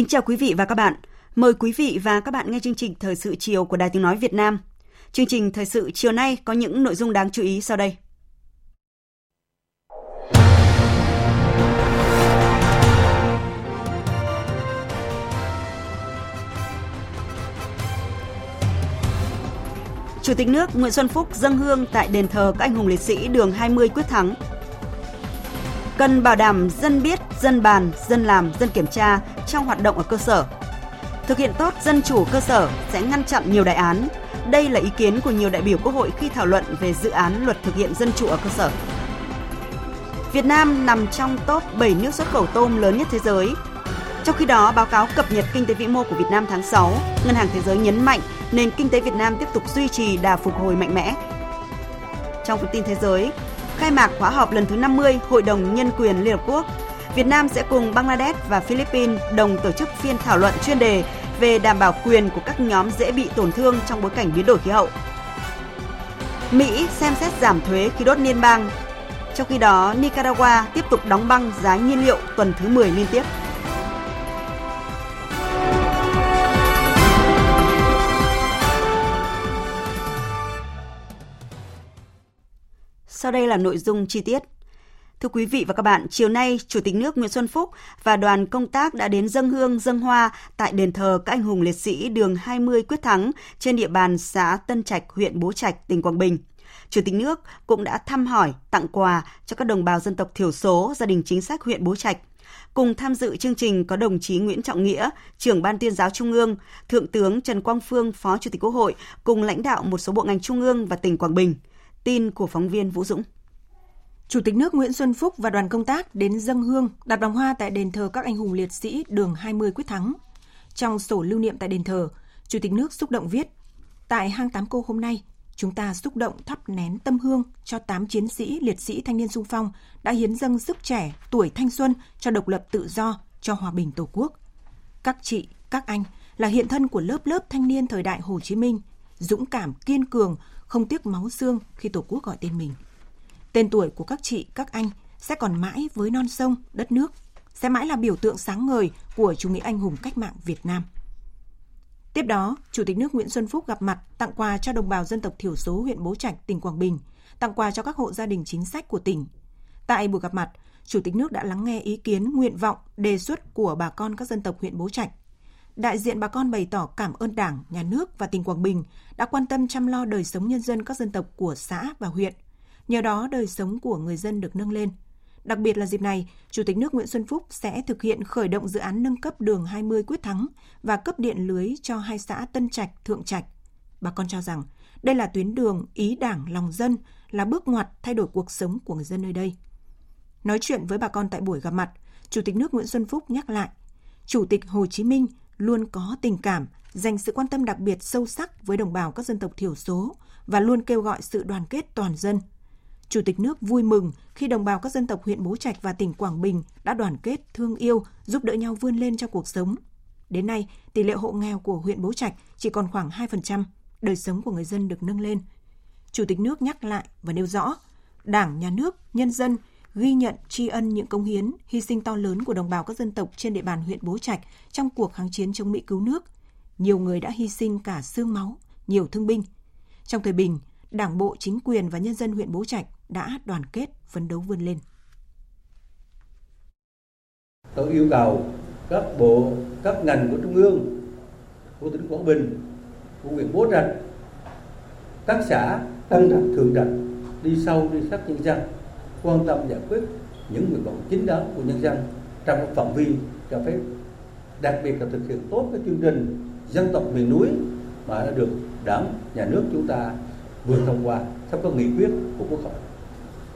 Kính chào quý vị và các bạn. Mời quý vị và các bạn nghe chương trình Thời sự chiều của Đài Tiếng Nói Việt Nam. Chương trình Thời sự chiều nay có những nội dung đáng chú ý sau đây. Chủ tịch nước Nguyễn Xuân Phúc dâng hương tại đền thờ các anh hùng liệt sĩ đường 20 quyết thắng. Cần bảo đảm dân biết, dân bàn, dân làm, dân kiểm tra trong hoạt động ở cơ sở. Thực hiện tốt dân chủ cơ sở sẽ ngăn chặn nhiều đại án. Đây là ý kiến của nhiều đại biểu Quốc hội khi thảo luận về dự án luật thực hiện dân chủ ở cơ sở. Việt Nam nằm trong top 7 nước xuất khẩu tôm lớn nhất thế giới. Trong khi đó, báo cáo cập nhật kinh tế vĩ mô của Việt Nam tháng 6, Ngân hàng Thế giới nhấn mạnh nền kinh tế Việt Nam tiếp tục duy trì đà phục hồi mạnh mẽ. Trong phần tin thế giới, khai mạc khóa họp lần thứ 50 Hội đồng Nhân quyền Liên Hợp Quốc, Việt Nam sẽ cùng Bangladesh và Philippines đồng tổ chức phiên thảo luận chuyên đề về đảm bảo quyền của các nhóm dễ bị tổn thương trong bối cảnh biến đổi khí hậu. Mỹ xem xét giảm thuế khí đốt liên bang. Trong khi đó, Nicaragua tiếp tục đóng băng giá nhiên liệu tuần thứ 10 liên tiếp. Sau đây là nội dung chi tiết. Thưa quý vị và các bạn, chiều nay, Chủ tịch nước Nguyễn Xuân Phúc và đoàn công tác đã đến dân hương dân hoa tại đền thờ các anh hùng liệt sĩ đường 20 Quyết Thắng trên địa bàn xã Tân Trạch, huyện Bố Trạch, tỉnh Quảng Bình. Chủ tịch nước cũng đã thăm hỏi, tặng quà cho các đồng bào dân tộc thiểu số, gia đình chính sách huyện Bố Trạch. Cùng tham dự chương trình có đồng chí Nguyễn Trọng Nghĩa, trưởng Ban tuyên giáo Trung ương, Thượng tướng Trần Quang Phương, Phó Chủ tịch Quốc hội, cùng lãnh đạo một số bộ ngành Trung ương và tỉnh Quảng Bình. Tin của phóng viên Vũ Dũng. Chủ tịch nước Nguyễn Xuân Phúc và đoàn công tác đến dâng hương, đặt vòng hoa tại đền thờ các anh hùng liệt sĩ đường 20 Quyết Thắng. Trong sổ lưu niệm tại đền thờ, Chủ tịch nước xúc động viết: Tại hang tám cô hôm nay, chúng ta xúc động thắp nén tâm hương cho 8 chiến sĩ liệt sĩ thanh niên sung phong đã hiến dâng sức trẻ, tuổi thanh xuân cho độc lập tự do, cho hòa bình Tổ quốc. Các chị, các anh là hiện thân của lớp lớp thanh niên thời đại Hồ Chí Minh, dũng cảm, kiên cường, không tiếc máu xương khi Tổ quốc gọi tên mình. Tên tuổi của các chị, các anh sẽ còn mãi với non sông, đất nước, sẽ mãi là biểu tượng sáng ngời của chủ nghĩa anh hùng cách mạng Việt Nam. Tiếp đó, Chủ tịch nước Nguyễn Xuân Phúc gặp mặt tặng quà cho đồng bào dân tộc thiểu số huyện Bố Trạch, tỉnh Quảng Bình, tặng quà cho các hộ gia đình chính sách của tỉnh. Tại buổi gặp mặt, Chủ tịch nước đã lắng nghe ý kiến, nguyện vọng, đề xuất của bà con các dân tộc huyện Bố Trạch. Đại diện bà con bày tỏ cảm ơn Đảng, Nhà nước và tỉnh Quảng Bình đã quan tâm chăm lo đời sống nhân dân các dân tộc của xã và huyện. Nhờ đó, đời sống của người dân được nâng lên. Đặc biệt là dịp này, Chủ tịch nước Nguyễn Xuân Phúc sẽ thực hiện khởi động dự án nâng cấp đường 20 Quyết Thắng và cấp điện lưới cho hai xã Tân Trạch, Thượng Trạch. Bà con cho rằng đây là tuyến đường ý đảng lòng dân, là bước ngoặt thay đổi cuộc sống của người dân nơi đây. Nói chuyện với bà con tại buổi gặp mặt, Chủ tịch nước Nguyễn Xuân Phúc nhắc lại, Chủ tịch Hồ Chí Minh luôn có tình cảm, dành sự quan tâm đặc biệt sâu sắc với đồng bào các dân tộc thiểu số và luôn kêu gọi sự đoàn kết toàn dân. Chủ tịch nước vui mừng khi đồng bào các dân tộc huyện Bố Trạch và tỉnh Quảng Bình đã đoàn kết, thương yêu, giúp đỡ nhau vươn lên trong cuộc sống. Đến nay, tỷ lệ hộ nghèo của huyện Bố Trạch chỉ còn khoảng 2%, đời sống của người dân được nâng lên. Chủ tịch nước nhắc lại và nêu rõ, Đảng, Nhà nước, nhân dân ghi nhận tri ân những công hiến, hy sinh to lớn của đồng bào các dân tộc trên địa bàn huyện Bố Trạch trong cuộc kháng chiến chống Mỹ cứu nước. Nhiều người đã hy sinh cả xương máu, nhiều thương binh. Trong thời bình, Đảng bộ, chính quyền và nhân dân huyện Bố Trạch đã đoàn kết phấn đấu vươn lên. Tôi yêu cầu các bộ, các ngành của Trung ương, của tỉnh Quảng Bình, của huyện Bố Trạch, các xã tăng Trạch, thường Trạch đi sâu đi sát nhân dân, quan tâm giải quyết những nguyện vọng chính đáng của nhân dân trong cái phạm vi cho phép, đặc biệt là thực hiện tốt cái chương trình dân tộc miền núi mà đã được đảng, nhà nước chúng ta vừa thông qua sắp có nghị quyết của quốc hội.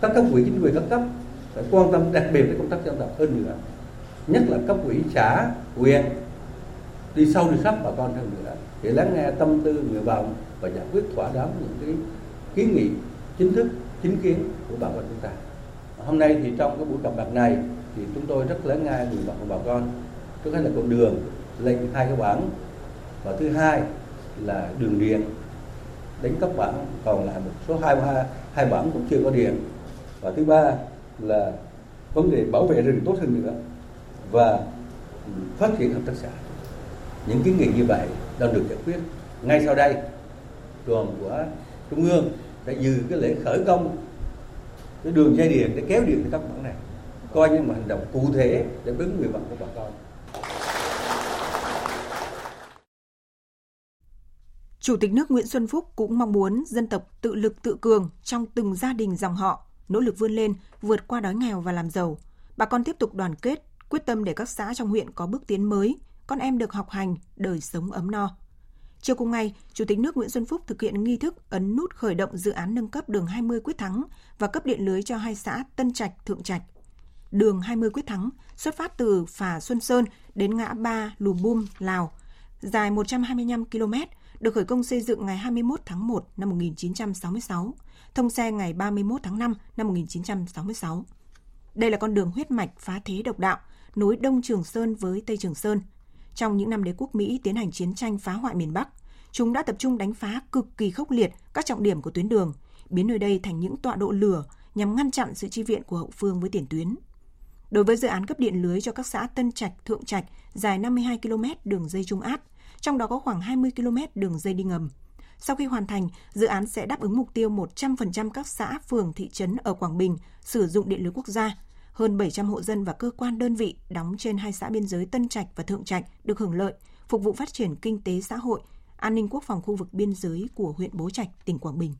Các cấp ủy chính quyền các cấp phải quan tâm đặc biệt đến công tác dân tộc hơn nữa, nhất là cấp ủy xã, huyện, đi sâu đi khắp bà con hơn nữa, để lắng nghe tâm tư, nguyện vọng và giải quyết thỏa đáng những cái kiến nghị, chính thức, chính kiến của bà con chúng ta hôm nay thì trong cái buổi gặp mặt này thì chúng tôi rất lớn ngay nguyện vọng của bà con. Trước hết là con đường lên hai cái bản và thứ hai là đường điện. Đến các bản còn lại một số hai hai hai bản cũng chưa có điện. Và thứ ba là vấn đề bảo vệ rừng tốt hơn nữa và phát triển hợp tác xã. Những kiến nghị như vậy đang được giải quyết. Ngay sau đây, đoàn của trung ương đã dự cái lễ khởi công cái đường dây điện để kéo điện cho các bản này coi như một hành động cụ thể để ứng nguyện vọng của bà con Chủ tịch nước Nguyễn Xuân Phúc cũng mong muốn dân tộc tự lực tự cường trong từng gia đình dòng họ, nỗ lực vươn lên, vượt qua đói nghèo và làm giàu. Bà con tiếp tục đoàn kết, quyết tâm để các xã trong huyện có bước tiến mới, con em được học hành, đời sống ấm no. Chiều cùng ngày, Chủ tịch nước Nguyễn Xuân Phúc thực hiện nghi thức ấn nút khởi động dự án nâng cấp đường 20 Quyết Thắng và cấp điện lưới cho hai xã Tân Trạch, Thượng Trạch. Đường 20 Quyết Thắng xuất phát từ phà Xuân Sơn đến ngã ba Lù Bum, Lào, dài 125 km, được khởi công xây dựng ngày 21 tháng 1 năm 1966, thông xe ngày 31 tháng 5 năm 1966. Đây là con đường huyết mạch phá thế độc đạo, nối Đông Trường Sơn với Tây Trường Sơn. Trong những năm đế quốc Mỹ tiến hành chiến tranh phá hoại miền Bắc, chúng đã tập trung đánh phá cực kỳ khốc liệt các trọng điểm của tuyến đường, biến nơi đây thành những tọa độ lửa nhằm ngăn chặn sự chi viện của hậu phương với tiền tuyến. Đối với dự án cấp điện lưới cho các xã Tân Trạch, Thượng Trạch dài 52 km đường dây trung áp, trong đó có khoảng 20 km đường dây đi ngầm. Sau khi hoàn thành, dự án sẽ đáp ứng mục tiêu 100% các xã, phường, thị trấn ở Quảng Bình sử dụng điện lưới quốc gia. Hơn 700 hộ dân và cơ quan đơn vị đóng trên hai xã biên giới Tân Trạch và Thượng Trạch được hưởng lợi, phục vụ phát triển kinh tế xã hội, an ninh quốc phòng khu vực biên giới của huyện Bố Trạch, tỉnh Quảng Bình.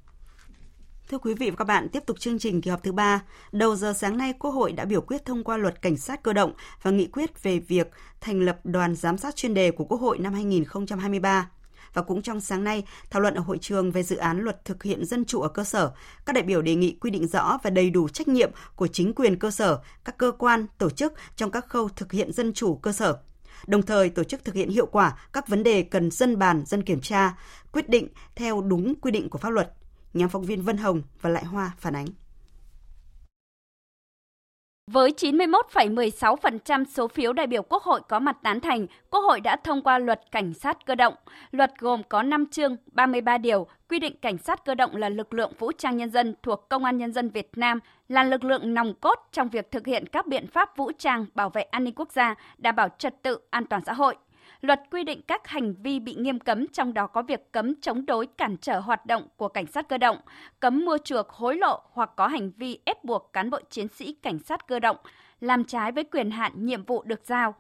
Thưa quý vị và các bạn, tiếp tục chương trình kỳ họp thứ ba. Đầu giờ sáng nay, Quốc hội đã biểu quyết thông qua luật cảnh sát cơ động và nghị quyết về việc thành lập đoàn giám sát chuyên đề của Quốc hội năm 2023. Và cũng trong sáng nay, thảo luận ở hội trường về dự án luật thực hiện dân chủ ở cơ sở, các đại biểu đề nghị quy định rõ và đầy đủ trách nhiệm của chính quyền cơ sở, các cơ quan, tổ chức trong các khâu thực hiện dân chủ cơ sở, đồng thời tổ chức thực hiện hiệu quả các vấn đề cần dân bàn, dân kiểm tra, quyết định theo đúng quy định của pháp luật. Nhóm phóng viên Vân Hồng và Lại Hoa phản ánh. Với 91,16% số phiếu đại biểu Quốc hội có mặt tán thành, Quốc hội đã thông qua luật cảnh sát cơ động. Luật gồm có 5 chương, 33 điều, quy định cảnh sát cơ động là lực lượng vũ trang nhân dân thuộc Công an Nhân dân Việt Nam, là lực lượng nòng cốt trong việc thực hiện các biện pháp vũ trang bảo vệ an ninh quốc gia, đảm bảo trật tự an toàn xã hội. Luật quy định các hành vi bị nghiêm cấm, trong đó có việc cấm chống đối cản trở hoạt động của cảnh sát cơ động, cấm mua chuộc hối lộ hoặc có hành vi ép buộc cán bộ chiến sĩ cảnh sát cơ động làm trái với quyền hạn nhiệm vụ được giao,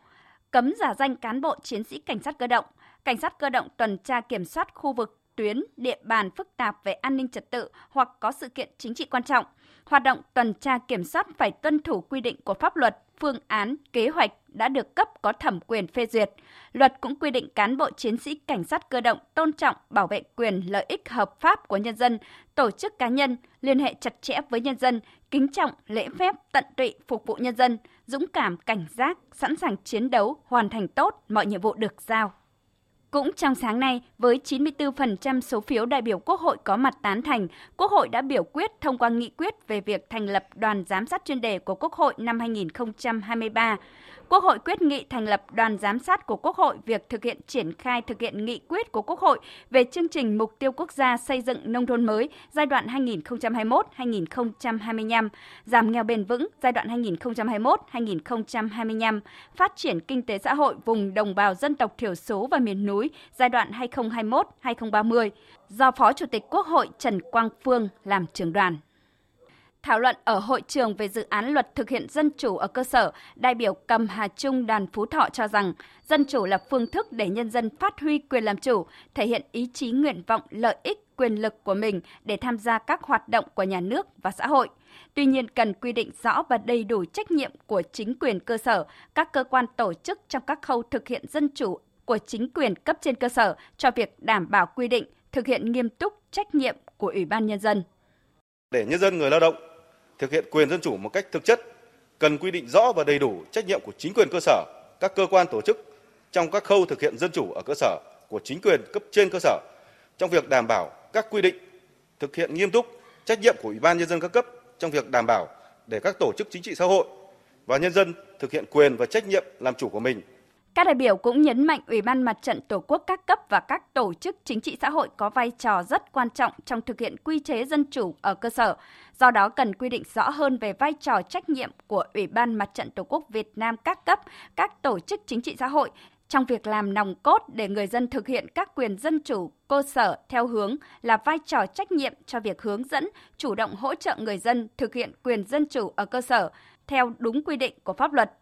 cấm giả danh cán bộ chiến sĩ cảnh sát cơ động, cảnh sát cơ động tuần tra kiểm soát khu vực tuyến, địa bàn phức tạp về an ninh trật tự hoặc có sự kiện chính trị quan trọng. Hoạt động tuần tra kiểm soát phải tuân thủ quy định của pháp luật, phương án, kế hoạch đã được cấp có thẩm quyền phê duyệt. Luật cũng quy định cán bộ chiến sĩ cảnh sát cơ động tôn trọng bảo vệ quyền lợi ích hợp pháp của nhân dân, tổ chức cá nhân, liên hệ chặt chẽ với nhân dân, kính trọng, lễ phép, tận tụy phục vụ nhân dân, dũng cảm, cảnh giác, sẵn sàng chiến đấu, hoàn thành tốt mọi nhiệm vụ được giao. Cũng trong sáng nay, với 94% số phiếu đại biểu Quốc hội có mặt tán thành, Quốc hội đã biểu quyết thông qua nghị quyết về việc thành lập đoàn giám sát chuyên đề của Quốc hội năm 2023. Quốc hội quyết nghị thành lập đoàn giám sát của Quốc hội việc thực hiện triển khai thực hiện nghị quyết của Quốc hội về chương trình mục tiêu quốc gia xây dựng nông thôn mới giai đoạn 2021-2025, giảm nghèo bền vững giai đoạn 2021-2025, phát triển kinh tế xã hội vùng đồng bào dân tộc thiểu số và miền núi giai đoạn 2021-2030 do Phó Chủ tịch Quốc hội Trần Quang Phương làm trưởng đoàn. Thảo luận ở hội trường về dự án luật thực hiện dân chủ ở cơ sở, đại biểu Cầm Hà Trung đoàn Phú Thọ cho rằng dân chủ là phương thức để nhân dân phát huy quyền làm chủ, thể hiện ý chí nguyện vọng lợi ích quyền lực của mình để tham gia các hoạt động của nhà nước và xã hội. Tuy nhiên cần quy định rõ và đầy đủ trách nhiệm của chính quyền cơ sở, các cơ quan tổ chức trong các khâu thực hiện dân chủ của chính quyền cấp trên cơ sở cho việc đảm bảo quy định, thực hiện nghiêm túc trách nhiệm của Ủy ban Nhân dân. Để nhân dân người lao động thực hiện quyền dân chủ một cách thực chất, cần quy định rõ và đầy đủ trách nhiệm của chính quyền cơ sở, các cơ quan tổ chức trong các khâu thực hiện dân chủ ở cơ sở của chính quyền cấp trên cơ sở trong việc đảm bảo các quy định, thực hiện nghiêm túc trách nhiệm của Ủy ban nhân dân các cấp trong việc đảm bảo để các tổ chức chính trị xã hội và nhân dân thực hiện quyền và trách nhiệm làm chủ của mình các đại biểu cũng nhấn mạnh Ủy ban Mặt trận Tổ quốc các cấp và các tổ chức chính trị xã hội có vai trò rất quan trọng trong thực hiện quy chế dân chủ ở cơ sở. Do đó cần quy định rõ hơn về vai trò trách nhiệm của Ủy ban Mặt trận Tổ quốc Việt Nam các cấp, các tổ chức chính trị xã hội trong việc làm nòng cốt để người dân thực hiện các quyền dân chủ cơ sở theo hướng là vai trò trách nhiệm cho việc hướng dẫn, chủ động hỗ trợ người dân thực hiện quyền dân chủ ở cơ sở theo đúng quy định của pháp luật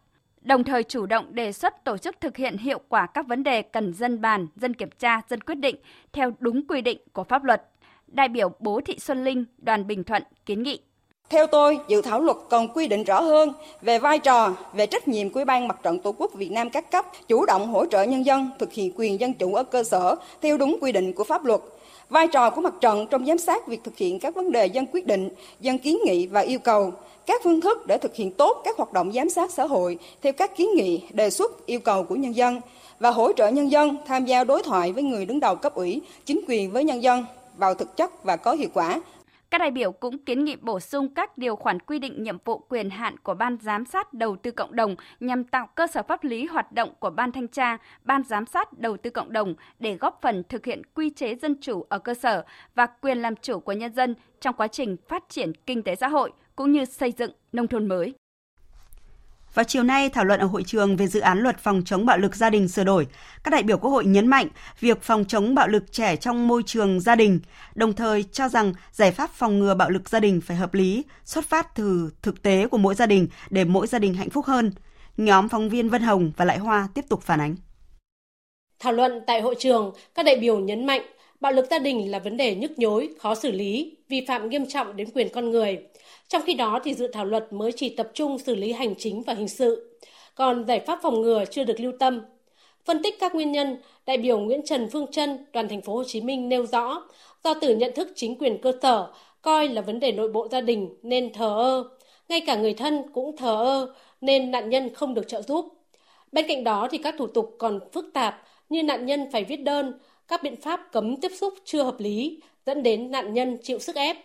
đồng thời chủ động đề xuất tổ chức thực hiện hiệu quả các vấn đề cần dân bàn, dân kiểm tra, dân quyết định theo đúng quy định của pháp luật. Đại biểu Bố Thị Xuân Linh, đoàn Bình Thuận kiến nghị. Theo tôi, dự thảo luật còn quy định rõ hơn về vai trò, về trách nhiệm của ban Mặt trận Tổ quốc Việt Nam các cấp, chủ động hỗ trợ nhân dân thực hiện quyền dân chủ ở cơ sở theo đúng quy định của pháp luật. Vai trò của mặt trận trong giám sát việc thực hiện các vấn đề dân quyết định, dân kiến nghị và yêu cầu, các phương thức để thực hiện tốt các hoạt động giám sát xã hội theo các kiến nghị, đề xuất, yêu cầu của nhân dân và hỗ trợ nhân dân tham gia đối thoại với người đứng đầu cấp ủy, chính quyền với nhân dân vào thực chất và có hiệu quả. Các đại biểu cũng kiến nghị bổ sung các điều khoản quy định nhiệm vụ quyền hạn của Ban giám sát đầu tư cộng đồng nhằm tạo cơ sở pháp lý hoạt động của Ban thanh tra, Ban giám sát đầu tư cộng đồng để góp phần thực hiện quy chế dân chủ ở cơ sở và quyền làm chủ của nhân dân trong quá trình phát triển kinh tế xã hội, cũng như xây dựng nông thôn mới. Vào chiều nay, thảo luận ở hội trường về dự án luật phòng chống bạo lực gia đình sửa đổi, các đại biểu Quốc hội nhấn mạnh việc phòng chống bạo lực trẻ trong môi trường gia đình, đồng thời cho rằng giải pháp phòng ngừa bạo lực gia đình phải hợp lý, xuất phát từ thực tế của mỗi gia đình để mỗi gia đình hạnh phúc hơn. Nhóm phóng viên Vân Hồng và Lại Hoa tiếp tục phản ánh. Thảo luận tại hội trường, các đại biểu nhấn mạnh bạo lực gia đình là vấn đề nhức nhối, khó xử lý, vi phạm nghiêm trọng đến quyền con người – trong khi đó thì dự thảo luật mới chỉ tập trung xử lý hành chính và hình sự, còn giải pháp phòng ngừa chưa được lưu tâm. Phân tích các nguyên nhân, đại biểu Nguyễn Trần Phương Trân, đoàn thành phố Hồ Chí Minh nêu rõ, do từ nhận thức chính quyền cơ sở coi là vấn đề nội bộ gia đình nên thờ ơ, ngay cả người thân cũng thờ ơ nên nạn nhân không được trợ giúp. Bên cạnh đó thì các thủ tục còn phức tạp như nạn nhân phải viết đơn, các biện pháp cấm tiếp xúc chưa hợp lý dẫn đến nạn nhân chịu sức ép.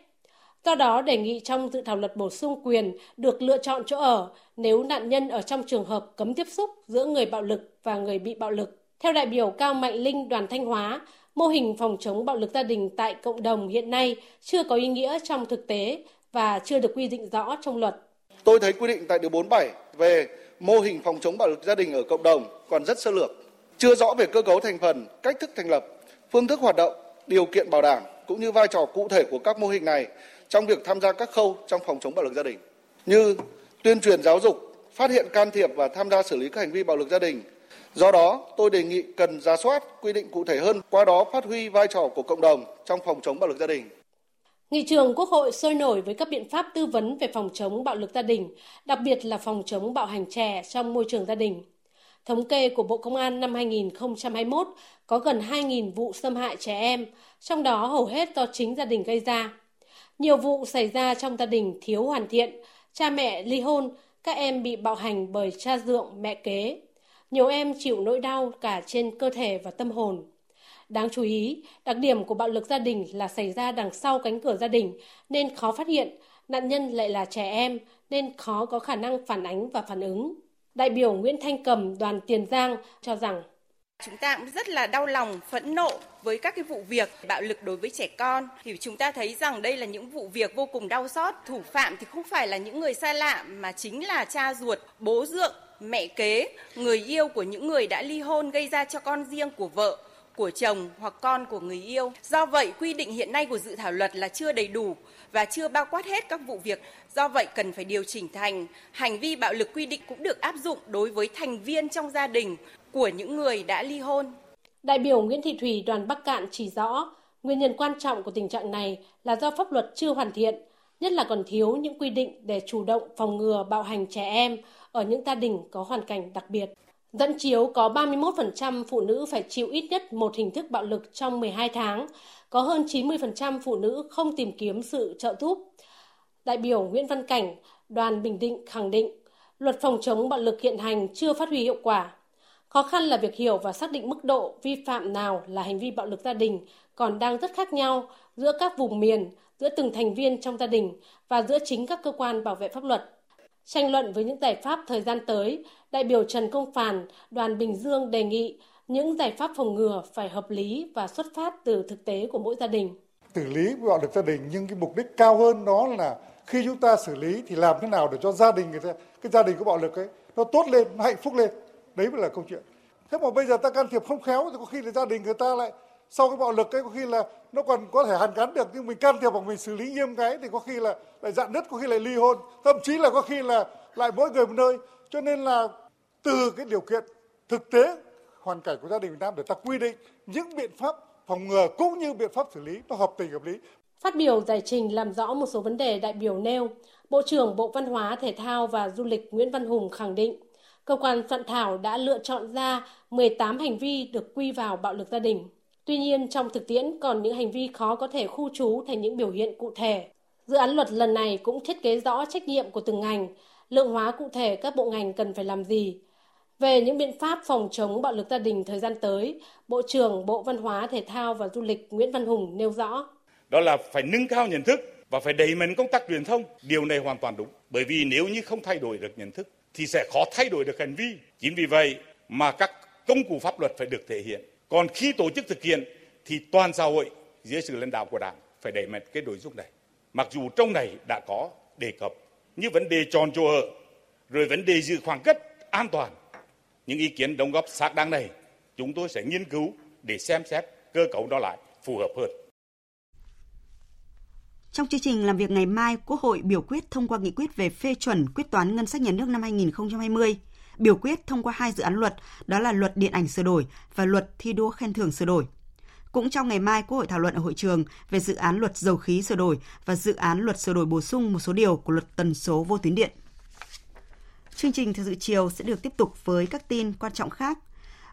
Do đó đề nghị trong dự thảo luật bổ sung quyền được lựa chọn chỗ ở nếu nạn nhân ở trong trường hợp cấm tiếp xúc giữa người bạo lực và người bị bạo lực. Theo đại biểu Cao Mạnh Linh đoàn Thanh Hóa, mô hình phòng chống bạo lực gia đình tại cộng đồng hiện nay chưa có ý nghĩa trong thực tế và chưa được quy định rõ trong luật. Tôi thấy quy định tại điều 47 về mô hình phòng chống bạo lực gia đình ở cộng đồng còn rất sơ lược, chưa rõ về cơ cấu thành phần, cách thức thành lập, phương thức hoạt động, điều kiện bảo đảm cũng như vai trò cụ thể của các mô hình này trong việc tham gia các khâu trong phòng chống bạo lực gia đình như tuyên truyền giáo dục, phát hiện can thiệp và tham gia xử lý các hành vi bạo lực gia đình. Do đó, tôi đề nghị cần ra soát quy định cụ thể hơn, qua đó phát huy vai trò của cộng đồng trong phòng chống bạo lực gia đình. Nghị trường Quốc hội sôi nổi với các biện pháp tư vấn về phòng chống bạo lực gia đình, đặc biệt là phòng chống bạo hành trẻ trong môi trường gia đình. Thống kê của Bộ Công an năm 2021 có gần 2.000 vụ xâm hại trẻ em, trong đó hầu hết do chính gia đình gây ra. Nhiều vụ xảy ra trong gia đình thiếu hoàn thiện, cha mẹ ly hôn, các em bị bạo hành bởi cha dượng, mẹ kế. Nhiều em chịu nỗi đau cả trên cơ thể và tâm hồn. Đáng chú ý, đặc điểm của bạo lực gia đình là xảy ra đằng sau cánh cửa gia đình nên khó phát hiện, nạn nhân lại là trẻ em nên khó có khả năng phản ánh và phản ứng. Đại biểu Nguyễn Thanh Cầm, đoàn Tiền Giang cho rằng Chúng ta cũng rất là đau lòng, phẫn nộ với các cái vụ việc bạo lực đối với trẻ con thì chúng ta thấy rằng đây là những vụ việc vô cùng đau xót. Thủ phạm thì không phải là những người xa lạ mà chính là cha ruột, bố dượng, mẹ kế, người yêu của những người đã ly hôn gây ra cho con riêng của vợ của chồng hoặc con của người yêu. Do vậy, quy định hiện nay của dự thảo luật là chưa đầy đủ và chưa bao quát hết các vụ việc. Do vậy cần phải điều chỉnh thành hành vi bạo lực quy định cũng được áp dụng đối với thành viên trong gia đình của những người đã ly hôn. Đại biểu Nguyễn Thị Thủy đoàn Bắc Cạn chỉ rõ, nguyên nhân quan trọng của tình trạng này là do pháp luật chưa hoàn thiện, nhất là còn thiếu những quy định để chủ động phòng ngừa bạo hành trẻ em ở những gia đình có hoàn cảnh đặc biệt. Dẫn chiếu có 31% phụ nữ phải chịu ít nhất một hình thức bạo lực trong 12 tháng, có hơn 90% phụ nữ không tìm kiếm sự trợ giúp. Đại biểu Nguyễn Văn Cảnh, đoàn Bình Định khẳng định, luật phòng chống bạo lực hiện hành chưa phát huy hiệu quả. Khó khăn là việc hiểu và xác định mức độ vi phạm nào là hành vi bạo lực gia đình còn đang rất khác nhau giữa các vùng miền, giữa từng thành viên trong gia đình và giữa chính các cơ quan bảo vệ pháp luật. Tranh luận với những giải pháp thời gian tới, đại biểu Trần Công Phàn, đoàn Bình Dương đề nghị những giải pháp phòng ngừa phải hợp lý và xuất phát từ thực tế của mỗi gia đình. Xử lý bạo lực gia đình nhưng cái mục đích cao hơn đó là khi chúng ta xử lý thì làm thế nào để cho gia đình người ta cái gia đình có bạo lực ấy nó tốt lên, nó hạnh phúc lên. Đấy mới là câu chuyện. Thế mà bây giờ ta can thiệp không khéo thì có khi là gia đình người ta lại sau cái bạo lực ấy có khi là nó còn có thể hàn gắn được nhưng mình can thiệp bằng mình xử lý nghiêm cái thì có khi là lại dạn nứt có khi lại ly hôn thậm chí là có khi là lại mỗi người một nơi cho nên là từ cái điều kiện thực tế hoàn cảnh của gia đình Việt Nam để ta quy định những biện pháp phòng ngừa cũng như biện pháp xử lý nó hợp tình hợp lý. Phát biểu giải trình làm rõ một số vấn đề đại biểu nêu, Bộ trưởng Bộ Văn hóa, Thể thao và Du lịch Nguyễn Văn Hùng khẳng định, cơ quan soạn thảo đã lựa chọn ra 18 hành vi được quy vào bạo lực gia đình. Tuy nhiên, trong thực tiễn còn những hành vi khó có thể khu trú thành những biểu hiện cụ thể. Dự án luật lần này cũng thiết kế rõ trách nhiệm của từng ngành, lượng hóa cụ thể các bộ ngành cần phải làm gì. Về những biện pháp phòng chống bạo lực gia đình thời gian tới, Bộ trưởng Bộ Văn hóa, Thể thao và Du lịch Nguyễn Văn Hùng nêu rõ. Đó là phải nâng cao nhận thức và phải đẩy mạnh công tác truyền thông. Điều này hoàn toàn đúng. Bởi vì nếu như không thay đổi được nhận thức thì sẽ khó thay đổi được hành vi. Chính vì vậy mà các công cụ pháp luật phải được thể hiện. Còn khi tổ chức thực hiện thì toàn xã hội dưới sự lãnh đạo của Đảng phải đẩy mạnh cái nội dung này. Mặc dù trong này đã có đề cập như vấn đề chọn chỗ ở, rồi vấn đề giữ khoảng cách an toàn. Những ý kiến đóng góp xác đáng này chúng tôi sẽ nghiên cứu để xem xét cơ cấu đó lại phù hợp hơn. Trong chương trình làm việc ngày mai, Quốc hội biểu quyết thông qua nghị quyết về phê chuẩn quyết toán ngân sách nhà nước năm 2020, biểu quyết thông qua hai dự án luật, đó là luật điện ảnh sửa đổi và luật thi đua khen thưởng sửa đổi. Cũng trong ngày mai, Quốc hội thảo luận ở hội trường về dự án luật dầu khí sửa đổi và dự án luật sửa đổi bổ sung một số điều của luật tần số vô tuyến điện. Chương trình thời sự chiều sẽ được tiếp tục với các tin quan trọng khác.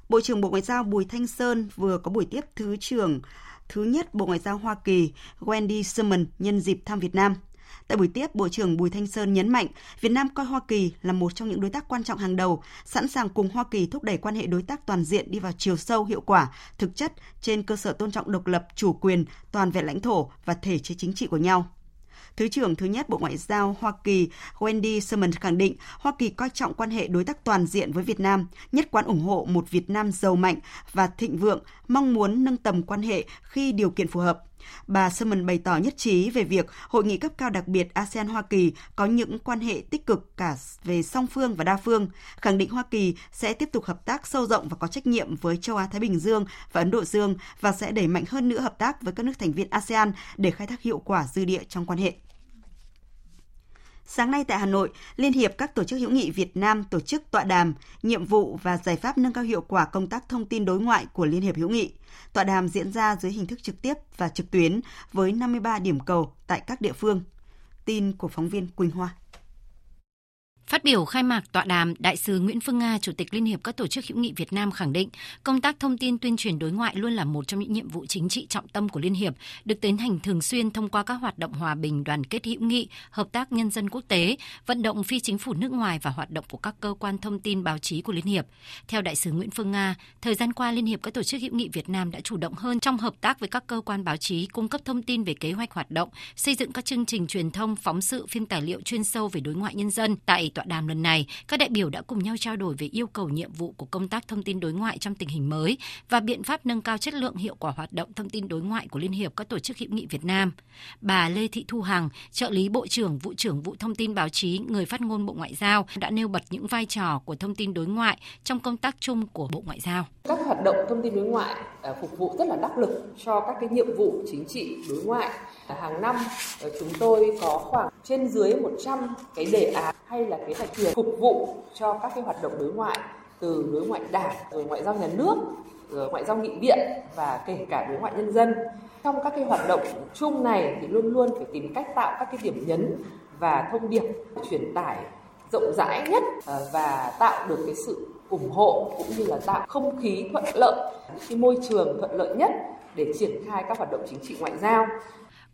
Bộ trưởng Bộ Ngoại giao Bùi Thanh Sơn vừa có buổi tiếp Thứ trưởng thứ nhất Bộ Ngoại giao Hoa Kỳ Wendy Sherman nhân dịp thăm Việt Nam. Tại buổi tiếp, Bộ trưởng Bùi Thanh Sơn nhấn mạnh Việt Nam coi Hoa Kỳ là một trong những đối tác quan trọng hàng đầu, sẵn sàng cùng Hoa Kỳ thúc đẩy quan hệ đối tác toàn diện đi vào chiều sâu hiệu quả, thực chất trên cơ sở tôn trọng độc lập, chủ quyền, toàn vẹn lãnh thổ và thể chế chính trị của nhau. Thứ trưởng thứ nhất Bộ Ngoại giao Hoa Kỳ Wendy Sherman khẳng định Hoa Kỳ coi trọng quan hệ đối tác toàn diện với Việt Nam, nhất quán ủng hộ một Việt Nam giàu mạnh và thịnh vượng, mong muốn nâng tầm quan hệ khi điều kiện phù hợp. Bà Sherman bày tỏ nhất trí về việc hội nghị cấp cao đặc biệt ASEAN Hoa Kỳ có những quan hệ tích cực cả về song phương và đa phương, khẳng định Hoa Kỳ sẽ tiếp tục hợp tác sâu rộng và có trách nhiệm với châu Á Thái Bình Dương và Ấn Độ Dương và sẽ đẩy mạnh hơn nữa hợp tác với các nước thành viên ASEAN để khai thác hiệu quả dư địa trong quan hệ. Sáng nay tại Hà Nội, Liên hiệp các tổ chức hữu nghị Việt Nam tổ chức tọa đàm nhiệm vụ và giải pháp nâng cao hiệu quả công tác thông tin đối ngoại của Liên hiệp hữu nghị. Tọa đàm diễn ra dưới hình thức trực tiếp và trực tuyến với 53 điểm cầu tại các địa phương. Tin của phóng viên Quỳnh Hoa. Phát biểu khai mạc tọa đàm, Đại sứ Nguyễn Phương Nga, Chủ tịch Liên hiệp các tổ chức hữu nghị Việt Nam khẳng định, công tác thông tin tuyên truyền đối ngoại luôn là một trong những nhiệm vụ chính trị trọng tâm của Liên hiệp, được tiến hành thường xuyên thông qua các hoạt động hòa bình, đoàn kết hữu nghị, hợp tác nhân dân quốc tế, vận động phi chính phủ nước ngoài và hoạt động của các cơ quan thông tin báo chí của Liên hiệp. Theo Đại sứ Nguyễn Phương Nga, thời gian qua Liên hiệp các tổ chức hữu nghị Việt Nam đã chủ động hơn trong hợp tác với các cơ quan báo chí cung cấp thông tin về kế hoạch hoạt động, xây dựng các chương trình truyền thông, phóng sự, phim tài liệu chuyên sâu về đối ngoại nhân dân tại tọa đàm lần này, các đại biểu đã cùng nhau trao đổi về yêu cầu nhiệm vụ của công tác thông tin đối ngoại trong tình hình mới và biện pháp nâng cao chất lượng hiệu quả hoạt động thông tin đối ngoại của Liên hiệp các tổ chức hữu nghị Việt Nam. Bà Lê Thị Thu Hằng, trợ lý Bộ trưởng Vụ trưởng Vụ Thông tin Báo chí, người phát ngôn Bộ Ngoại giao đã nêu bật những vai trò của thông tin đối ngoại trong công tác chung của Bộ Ngoại giao. Các hoạt động thông tin đối ngoại à, phục vụ rất là đắc lực cho các cái nhiệm vụ chính trị đối ngoại. À, hàng năm ờ, chúng tôi có khoảng trên dưới 100 cái đề án hay là kế hoạch truyền phục vụ cho các cái hoạt động đối ngoại từ đối ngoại đảng, rồi ngoại giao nhà nước, rồi ngoại giao nghị viện và kể cả đối ngoại nhân dân. Trong các cái hoạt động chung này thì luôn luôn phải tìm cách tạo các cái điểm nhấn và thông điệp truyền tải rộng rãi nhất à, và tạo được cái sự ủng hộ cũng như là tạo không khí thuận lợi, những cái môi trường thuận lợi nhất để triển khai các hoạt động chính trị ngoại giao.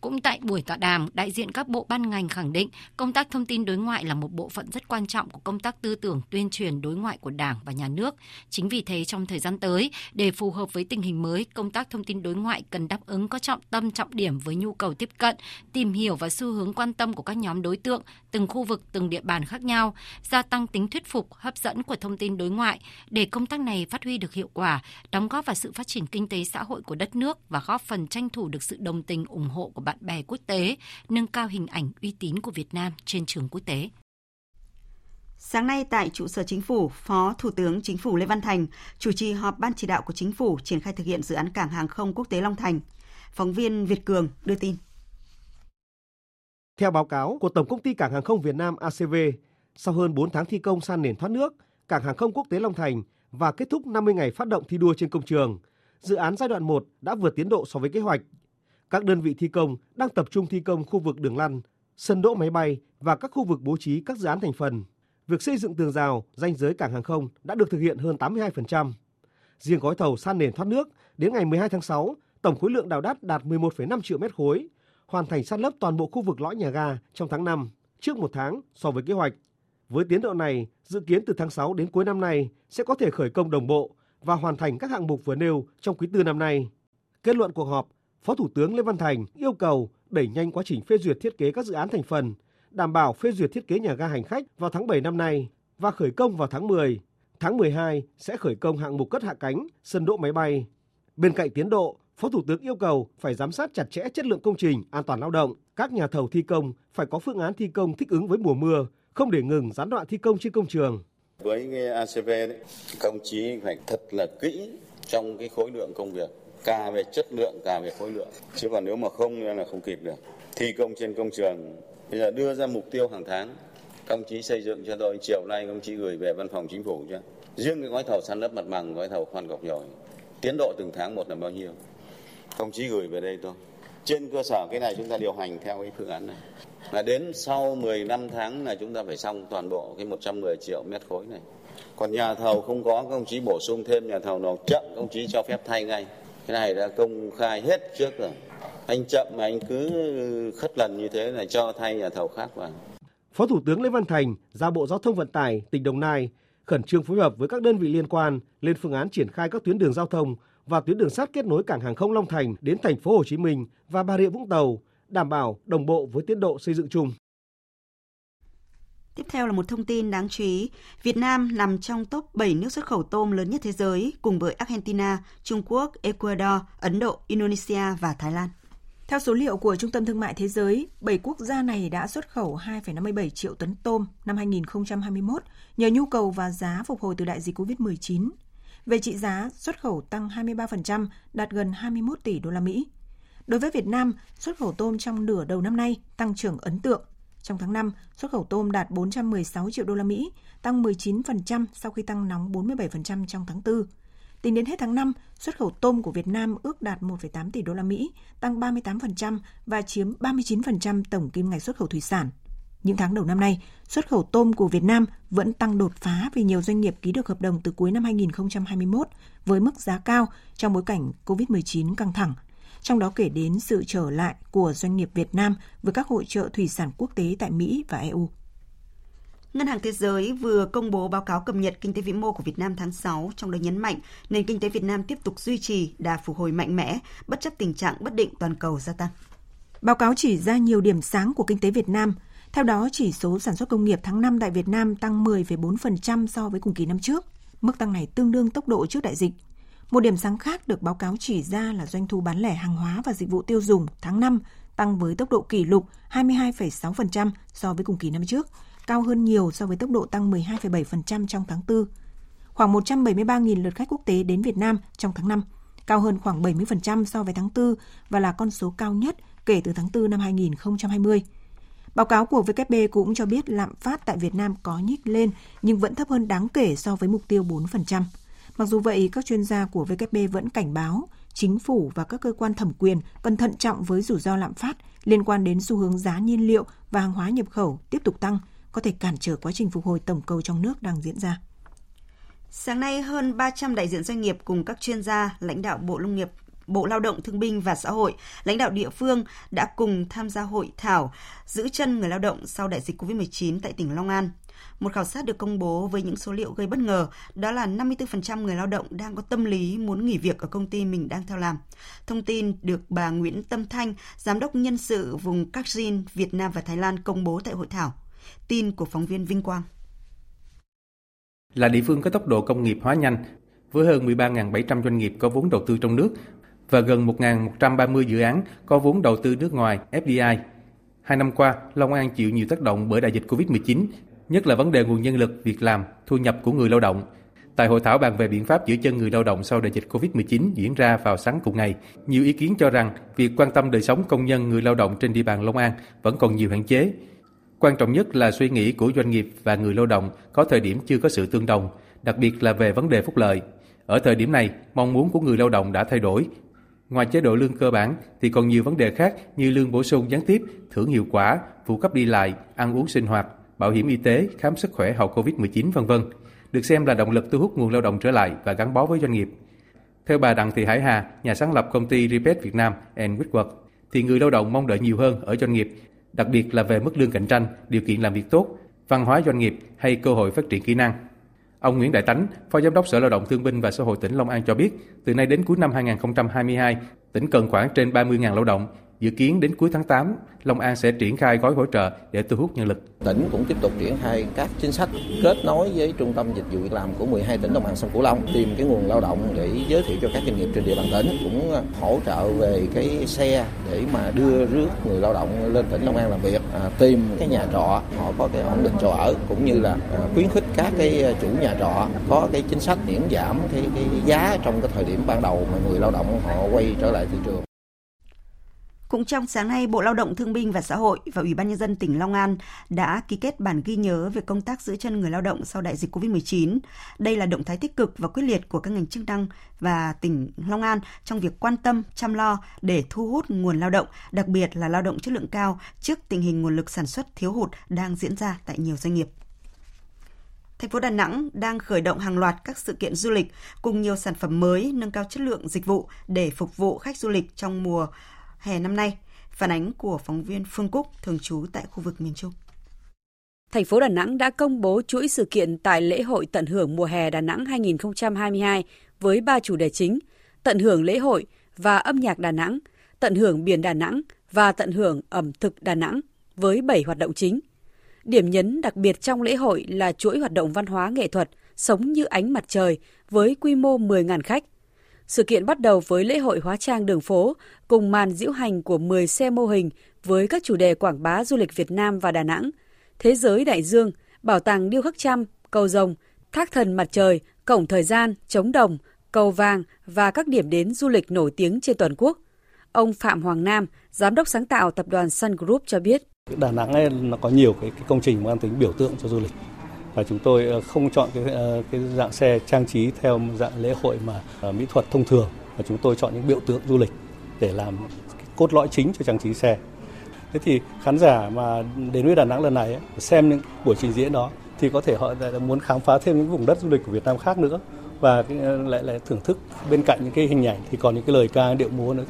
Cũng tại buổi tọa đàm, đại diện các bộ ban ngành khẳng định công tác thông tin đối ngoại là một bộ phận rất quan trọng của công tác tư tưởng tuyên truyền đối ngoại của Đảng và Nhà nước. Chính vì thế trong thời gian tới, để phù hợp với tình hình mới, công tác thông tin đối ngoại cần đáp ứng có trọng tâm trọng điểm với nhu cầu tiếp cận, tìm hiểu và xu hướng quan tâm của các nhóm đối tượng, từng khu vực, từng địa bàn khác nhau, gia tăng tính thuyết phục, hấp dẫn của thông tin đối ngoại để công tác này phát huy được hiệu quả, đóng góp vào sự phát triển kinh tế xã hội của đất nước và góp phần tranh thủ được sự đồng tình ủng hộ của bạn bè quốc tế, nâng cao hình ảnh uy tín của Việt Nam trên trường quốc tế. Sáng nay tại trụ sở chính phủ, Phó Thủ tướng Chính phủ Lê Văn Thành chủ trì họp ban chỉ đạo của chính phủ triển khai thực hiện dự án cảng hàng không quốc tế Long Thành. Phóng viên Việt Cường đưa tin. Theo báo cáo của Tổng công ty Cảng hàng không Việt Nam ACV, sau hơn 4 tháng thi công san nền thoát nước, Cảng hàng không quốc tế Long Thành và kết thúc 50 ngày phát động thi đua trên công trường, dự án giai đoạn 1 đã vượt tiến độ so với kế hoạch. Các đơn vị thi công đang tập trung thi công khu vực đường lăn, sân đỗ máy bay và các khu vực bố trí các dự án thành phần. Việc xây dựng tường rào, ranh giới cảng hàng không đã được thực hiện hơn 82%. Riêng gói thầu san nền thoát nước đến ngày 12 tháng 6, tổng khối lượng đào đắt đạt 11,5 triệu mét khối, hoàn thành san lấp toàn bộ khu vực lõi nhà ga trong tháng 5, trước một tháng so với kế hoạch. Với tiến độ này, dự kiến từ tháng 6 đến cuối năm nay sẽ có thể khởi công đồng bộ và hoàn thành các hạng mục vừa nêu trong quý tư năm nay. Kết luận cuộc họp, Phó Thủ tướng Lê Văn Thành yêu cầu đẩy nhanh quá trình phê duyệt thiết kế các dự án thành phần, đảm bảo phê duyệt thiết kế nhà ga hành khách vào tháng 7 năm nay và khởi công vào tháng 10. Tháng 12 sẽ khởi công hạng mục cất hạ cánh, sân đỗ máy bay. Bên cạnh tiến độ, Phó Thủ tướng yêu cầu phải giám sát chặt chẽ chất lượng công trình, an toàn lao động. Các nhà thầu thi công phải có phương án thi công thích ứng với mùa mưa, không để ngừng gián đoạn thi công trên công trường. Với ACV đấy, công chí phải thật là kỹ trong cái khối lượng công việc cả về chất lượng, cả về khối lượng. Chứ còn nếu mà không là không kịp được. Thi công trên công trường, bây giờ đưa ra mục tiêu hàng tháng. Công chí xây dựng cho tôi chiều nay công chí gửi về văn phòng chính phủ cho riêng cái gói thầu san lấp mặt bằng, gói thầu khoan gọc nhồi tiến độ từng tháng một là bao nhiêu? Công chí gửi về đây thôi trên cơ sở cái này chúng ta điều hành theo cái phương án này. Là đến sau 15 tháng là chúng ta phải xong toàn bộ cái 110 triệu mét khối này. Còn nhà thầu không có, công chí bổ sung thêm nhà thầu nào, chậm, công chí cho phép thay ngay cái này đã công khai hết trước rồi anh chậm mà anh cứ khất lần như thế là cho thay nhà thầu khác vào Phó Thủ tướng Lê Văn Thành giao Bộ Giao thông Vận tải tỉnh Đồng Nai khẩn trương phối hợp với các đơn vị liên quan lên phương án triển khai các tuyến đường giao thông và tuyến đường sắt kết nối cảng hàng không Long Thành đến thành phố Hồ Chí Minh và Bà Rịa Vũng Tàu, đảm bảo đồng bộ với tiến độ xây dựng chung. Tiếp theo là một thông tin đáng chú ý. Việt Nam nằm trong top 7 nước xuất khẩu tôm lớn nhất thế giới cùng với Argentina, Trung Quốc, Ecuador, Ấn Độ, Indonesia và Thái Lan. Theo số liệu của Trung tâm Thương mại Thế giới, 7 quốc gia này đã xuất khẩu 2,57 triệu tấn tôm năm 2021 nhờ nhu cầu và giá phục hồi từ đại dịch COVID-19. Về trị giá, xuất khẩu tăng 23%, đạt gần 21 tỷ đô la Mỹ. Đối với Việt Nam, xuất khẩu tôm trong nửa đầu năm nay tăng trưởng ấn tượng. Trong tháng 5, xuất khẩu tôm đạt 416 triệu đô la Mỹ, tăng 19% sau khi tăng nóng 47% trong tháng 4. Tính đến hết tháng 5, xuất khẩu tôm của Việt Nam ước đạt 1,8 tỷ đô la Mỹ, tăng 38% và chiếm 39% tổng kim ngạch xuất khẩu thủy sản. Những tháng đầu năm nay, xuất khẩu tôm của Việt Nam vẫn tăng đột phá vì nhiều doanh nghiệp ký được hợp đồng từ cuối năm 2021 với mức giá cao trong bối cảnh COVID-19 căng thẳng. Trong đó kể đến sự trở lại của doanh nghiệp Việt Nam với các hội trợ thủy sản quốc tế tại Mỹ và EU. Ngân hàng Thế giới vừa công bố báo cáo cập nhật kinh tế vĩ mô của Việt Nam tháng 6, trong đó nhấn mạnh nền kinh tế Việt Nam tiếp tục duy trì đà phục hồi mạnh mẽ, bất chấp tình trạng bất định toàn cầu gia tăng. Báo cáo chỉ ra nhiều điểm sáng của kinh tế Việt Nam. Theo đó, chỉ số sản xuất công nghiệp tháng 5 tại Việt Nam tăng 10,4% so với cùng kỳ năm trước. Mức tăng này tương đương tốc độ trước đại dịch. Một điểm sáng khác được báo cáo chỉ ra là doanh thu bán lẻ hàng hóa và dịch vụ tiêu dùng tháng 5 tăng với tốc độ kỷ lục 22,6% so với cùng kỳ năm trước, cao hơn nhiều so với tốc độ tăng 12,7% trong tháng 4. khoảng 173.000 lượt khách quốc tế đến Việt Nam trong tháng 5, cao hơn khoảng 70% so với tháng 4 và là con số cao nhất kể từ tháng 4 năm 2020. Báo cáo của WB cũng cho biết lạm phát tại Việt Nam có nhích lên nhưng vẫn thấp hơn đáng kể so với mục tiêu 4%. Mặc dù vậy, các chuyên gia của WB vẫn cảnh báo chính phủ và các cơ quan thẩm quyền cần thận trọng với rủi ro lạm phát liên quan đến xu hướng giá nhiên liệu và hàng hóa nhập khẩu tiếp tục tăng, có thể cản trở quá trình phục hồi tổng cầu trong nước đang diễn ra. Sáng nay, hơn 300 đại diện doanh nghiệp cùng các chuyên gia, lãnh đạo Bộ Nông nghiệp Bộ Lao động Thương binh và Xã hội, lãnh đạo địa phương đã cùng tham gia hội thảo giữ chân người lao động sau đại dịch COVID-19 tại tỉnh Long An. Một khảo sát được công bố với những số liệu gây bất ngờ, đó là 54% người lao động đang có tâm lý muốn nghỉ việc ở công ty mình đang theo làm. Thông tin được bà Nguyễn Tâm Thanh, Giám đốc nhân sự vùng Kachin, Việt Nam và Thái Lan công bố tại hội thảo. Tin của phóng viên Vinh Quang. Là địa phương có tốc độ công nghiệp hóa nhanh, với hơn 13.700 doanh nghiệp có vốn đầu tư trong nước và gần 1.130 dự án có vốn đầu tư nước ngoài FDI. Hai năm qua, Long An chịu nhiều tác động bởi đại dịch COVID-19 nhất là vấn đề nguồn nhân lực, việc làm, thu nhập của người lao động. Tại hội thảo bàn về biện pháp giữ chân người lao động sau đại dịch COVID-19 diễn ra vào sáng cùng ngày, nhiều ý kiến cho rằng việc quan tâm đời sống công nhân người lao động trên địa bàn Long An vẫn còn nhiều hạn chế. Quan trọng nhất là suy nghĩ của doanh nghiệp và người lao động có thời điểm chưa có sự tương đồng, đặc biệt là về vấn đề phúc lợi. Ở thời điểm này, mong muốn của người lao động đã thay đổi. Ngoài chế độ lương cơ bản thì còn nhiều vấn đề khác như lương bổ sung gián tiếp, thưởng hiệu quả, phụ cấp đi lại, ăn uống sinh hoạt, bảo hiểm y tế, khám sức khỏe hậu Covid-19 vân vân, được xem là động lực thu hút nguồn lao động trở lại và gắn bó với doanh nghiệp. Theo bà Đặng Thị Hải Hà, nhà sáng lập công ty Repet Việt Nam and Whitworth, thì người lao động mong đợi nhiều hơn ở doanh nghiệp, đặc biệt là về mức lương cạnh tranh, điều kiện làm việc tốt, văn hóa doanh nghiệp hay cơ hội phát triển kỹ năng. Ông Nguyễn Đại Tánh, Phó Giám đốc Sở Lao động Thương binh và Xã hội tỉnh Long An cho biết, từ nay đến cuối năm 2022, tỉnh cần khoảng trên 30.000 lao động Dự kiến đến cuối tháng 8, Long An sẽ triển khai gói hỗ trợ để thu hút nhân lực. Tỉnh cũng tiếp tục triển khai các chính sách kết nối với trung tâm dịch vụ việc làm của 12 tỉnh đồng bằng sông Cửu Long, tìm cái nguồn lao động để giới thiệu cho các doanh nghiệp trên địa bàn tỉnh, cũng hỗ trợ về cái xe để mà đưa rước người lao động lên tỉnh Long An làm việc, à, tìm cái nhà trọ họ có cái ổn định chỗ ở cũng như là à, khuyến khích các cái chủ nhà trọ có cái chính sách miễn giảm cái, cái giá trong cái thời điểm ban đầu mà người lao động họ quay trở lại thị trường. Cũng trong sáng nay, Bộ Lao động Thương binh và Xã hội và Ủy ban Nhân dân tỉnh Long An đã ký kết bản ghi nhớ về công tác giữ chân người lao động sau đại dịch COVID-19. Đây là động thái tích cực và quyết liệt của các ngành chức năng và tỉnh Long An trong việc quan tâm, chăm lo để thu hút nguồn lao động, đặc biệt là lao động chất lượng cao trước tình hình nguồn lực sản xuất thiếu hụt đang diễn ra tại nhiều doanh nghiệp. Thành phố Đà Nẵng đang khởi động hàng loạt các sự kiện du lịch cùng nhiều sản phẩm mới nâng cao chất lượng dịch vụ để phục vụ khách du lịch trong mùa hè năm nay. Phản ánh của phóng viên Phương Cúc thường trú tại khu vực miền Trung. Thành phố Đà Nẵng đã công bố chuỗi sự kiện tại lễ hội tận hưởng mùa hè Đà Nẵng 2022 với ba chủ đề chính: tận hưởng lễ hội và âm nhạc Đà Nẵng, tận hưởng biển Đà Nẵng và tận hưởng ẩm thực Đà Nẵng với 7 hoạt động chính. Điểm nhấn đặc biệt trong lễ hội là chuỗi hoạt động văn hóa nghệ thuật sống như ánh mặt trời với quy mô 10.000 khách sự kiện bắt đầu với lễ hội hóa trang đường phố cùng màn diễu hành của 10 xe mô hình với các chủ đề quảng bá du lịch Việt Nam và Đà Nẵng, Thế giới đại dương, Bảo tàng điêu khắc trăm, cầu rồng, thác thần mặt trời, cổng thời gian, chống đồng, cầu vàng và các điểm đến du lịch nổi tiếng trên toàn quốc. Ông Phạm Hoàng Nam, giám đốc sáng tạo tập đoàn Sun Group cho biết. Đà Nẵng ấy, nó có nhiều cái, cái công trình mang tính biểu tượng cho du lịch và chúng tôi ờ, không chọn cái ờ, cái dạng xe trang trí theo dạng lễ hội mà ờ, mỹ thuật thông thường mà chúng tôi chọn những biểu tượng du lịch để làm cốt lõi chính cho trang trí xe. Thế thì khán giả mà đến với Đà Nẵng lần này xem những buổi trình diễn đó thì có thể họ lại muốn khám phá thêm những vùng đất du lịch của Việt Nam khác nữa và lại lại thưởng thức bên cạnh những cái hình ảnh thì còn những cái lời ca, điệu múa nữa.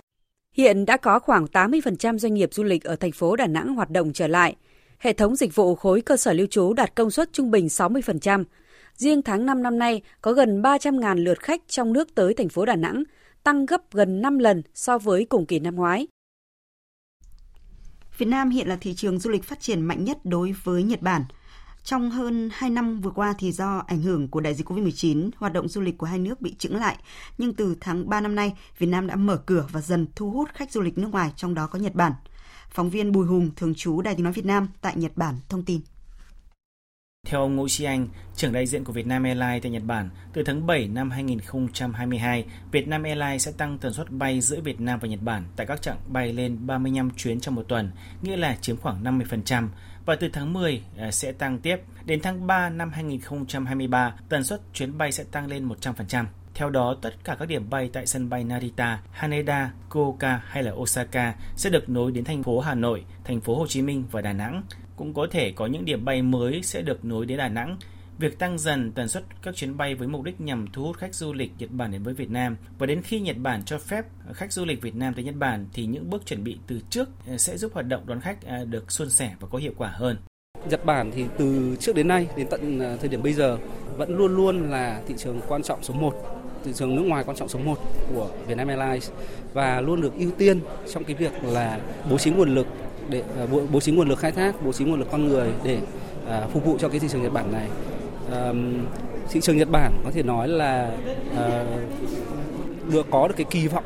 Hiện đã có khoảng 80% doanh nghiệp du lịch ở thành phố Đà Nẵng hoạt động trở lại. Hệ thống dịch vụ khối cơ sở lưu trú đạt công suất trung bình 60%. Riêng tháng 5 năm nay có gần 300.000 lượt khách trong nước tới thành phố Đà Nẵng, tăng gấp gần 5 lần so với cùng kỳ năm ngoái. Việt Nam hiện là thị trường du lịch phát triển mạnh nhất đối với Nhật Bản. Trong hơn 2 năm vừa qua thì do ảnh hưởng của đại dịch COVID-19, hoạt động du lịch của hai nước bị chững lại. Nhưng từ tháng 3 năm nay, Việt Nam đã mở cửa và dần thu hút khách du lịch nước ngoài, trong đó có Nhật Bản. Phóng viên Bùi Hùng, thường trú Đài tiếng nói Việt Nam tại Nhật Bản thông tin. Theo ông Ngô Chi Anh, trưởng đại diện của Vietnam Airlines tại Nhật Bản, từ tháng 7 năm 2022, Vietnam Airlines sẽ tăng tần suất bay giữa Việt Nam và Nhật Bản tại các chặng bay lên 35 chuyến trong một tuần, nghĩa là chiếm khoảng 50%. Và từ tháng 10 à, sẽ tăng tiếp. Đến tháng 3 năm 2023, tần suất chuyến bay sẽ tăng lên 100%. Theo đó, tất cả các điểm bay tại sân bay Narita, Haneda, Koka hay là Osaka sẽ được nối đến thành phố Hà Nội, thành phố Hồ Chí Minh và Đà Nẵng. Cũng có thể có những điểm bay mới sẽ được nối đến Đà Nẵng. Việc tăng dần tần suất các chuyến bay với mục đích nhằm thu hút khách du lịch Nhật Bản đến với Việt Nam và đến khi Nhật Bản cho phép khách du lịch Việt Nam tới Nhật Bản thì những bước chuẩn bị từ trước ờ, sẽ giúp hoạt động đón khách ờ, được suôn sẻ và có hiệu quả hơn. Nhật Bản thì từ trước đến nay đến tận ờ, thời điểm bây giờ vẫn luôn luôn là thị trường quan trọng số 1 thị trường nước ngoài quan trọng số 1 của Vietnam Airlines và luôn được ưu tiên trong cái việc là bố trí nguồn lực để à, bố, bố trí nguồn lực khai thác, bố trí nguồn lực con người để à, phục vụ cho cái thị trường Nhật Bản này. Thị trường Nhật Bản có thể nói là à, được có được cái kỳ vọng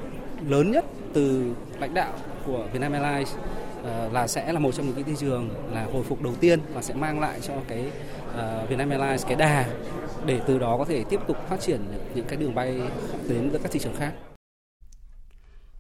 lớn nhất từ lãnh đạo của Vietnam Airlines là sẽ là một trong những cái thị trường là hồi phục đầu tiên và sẽ mang lại cho cái Vietnam Airlines cái đà để từ đó có thể tiếp tục phát triển những cái đường bay đến các thị trường khác.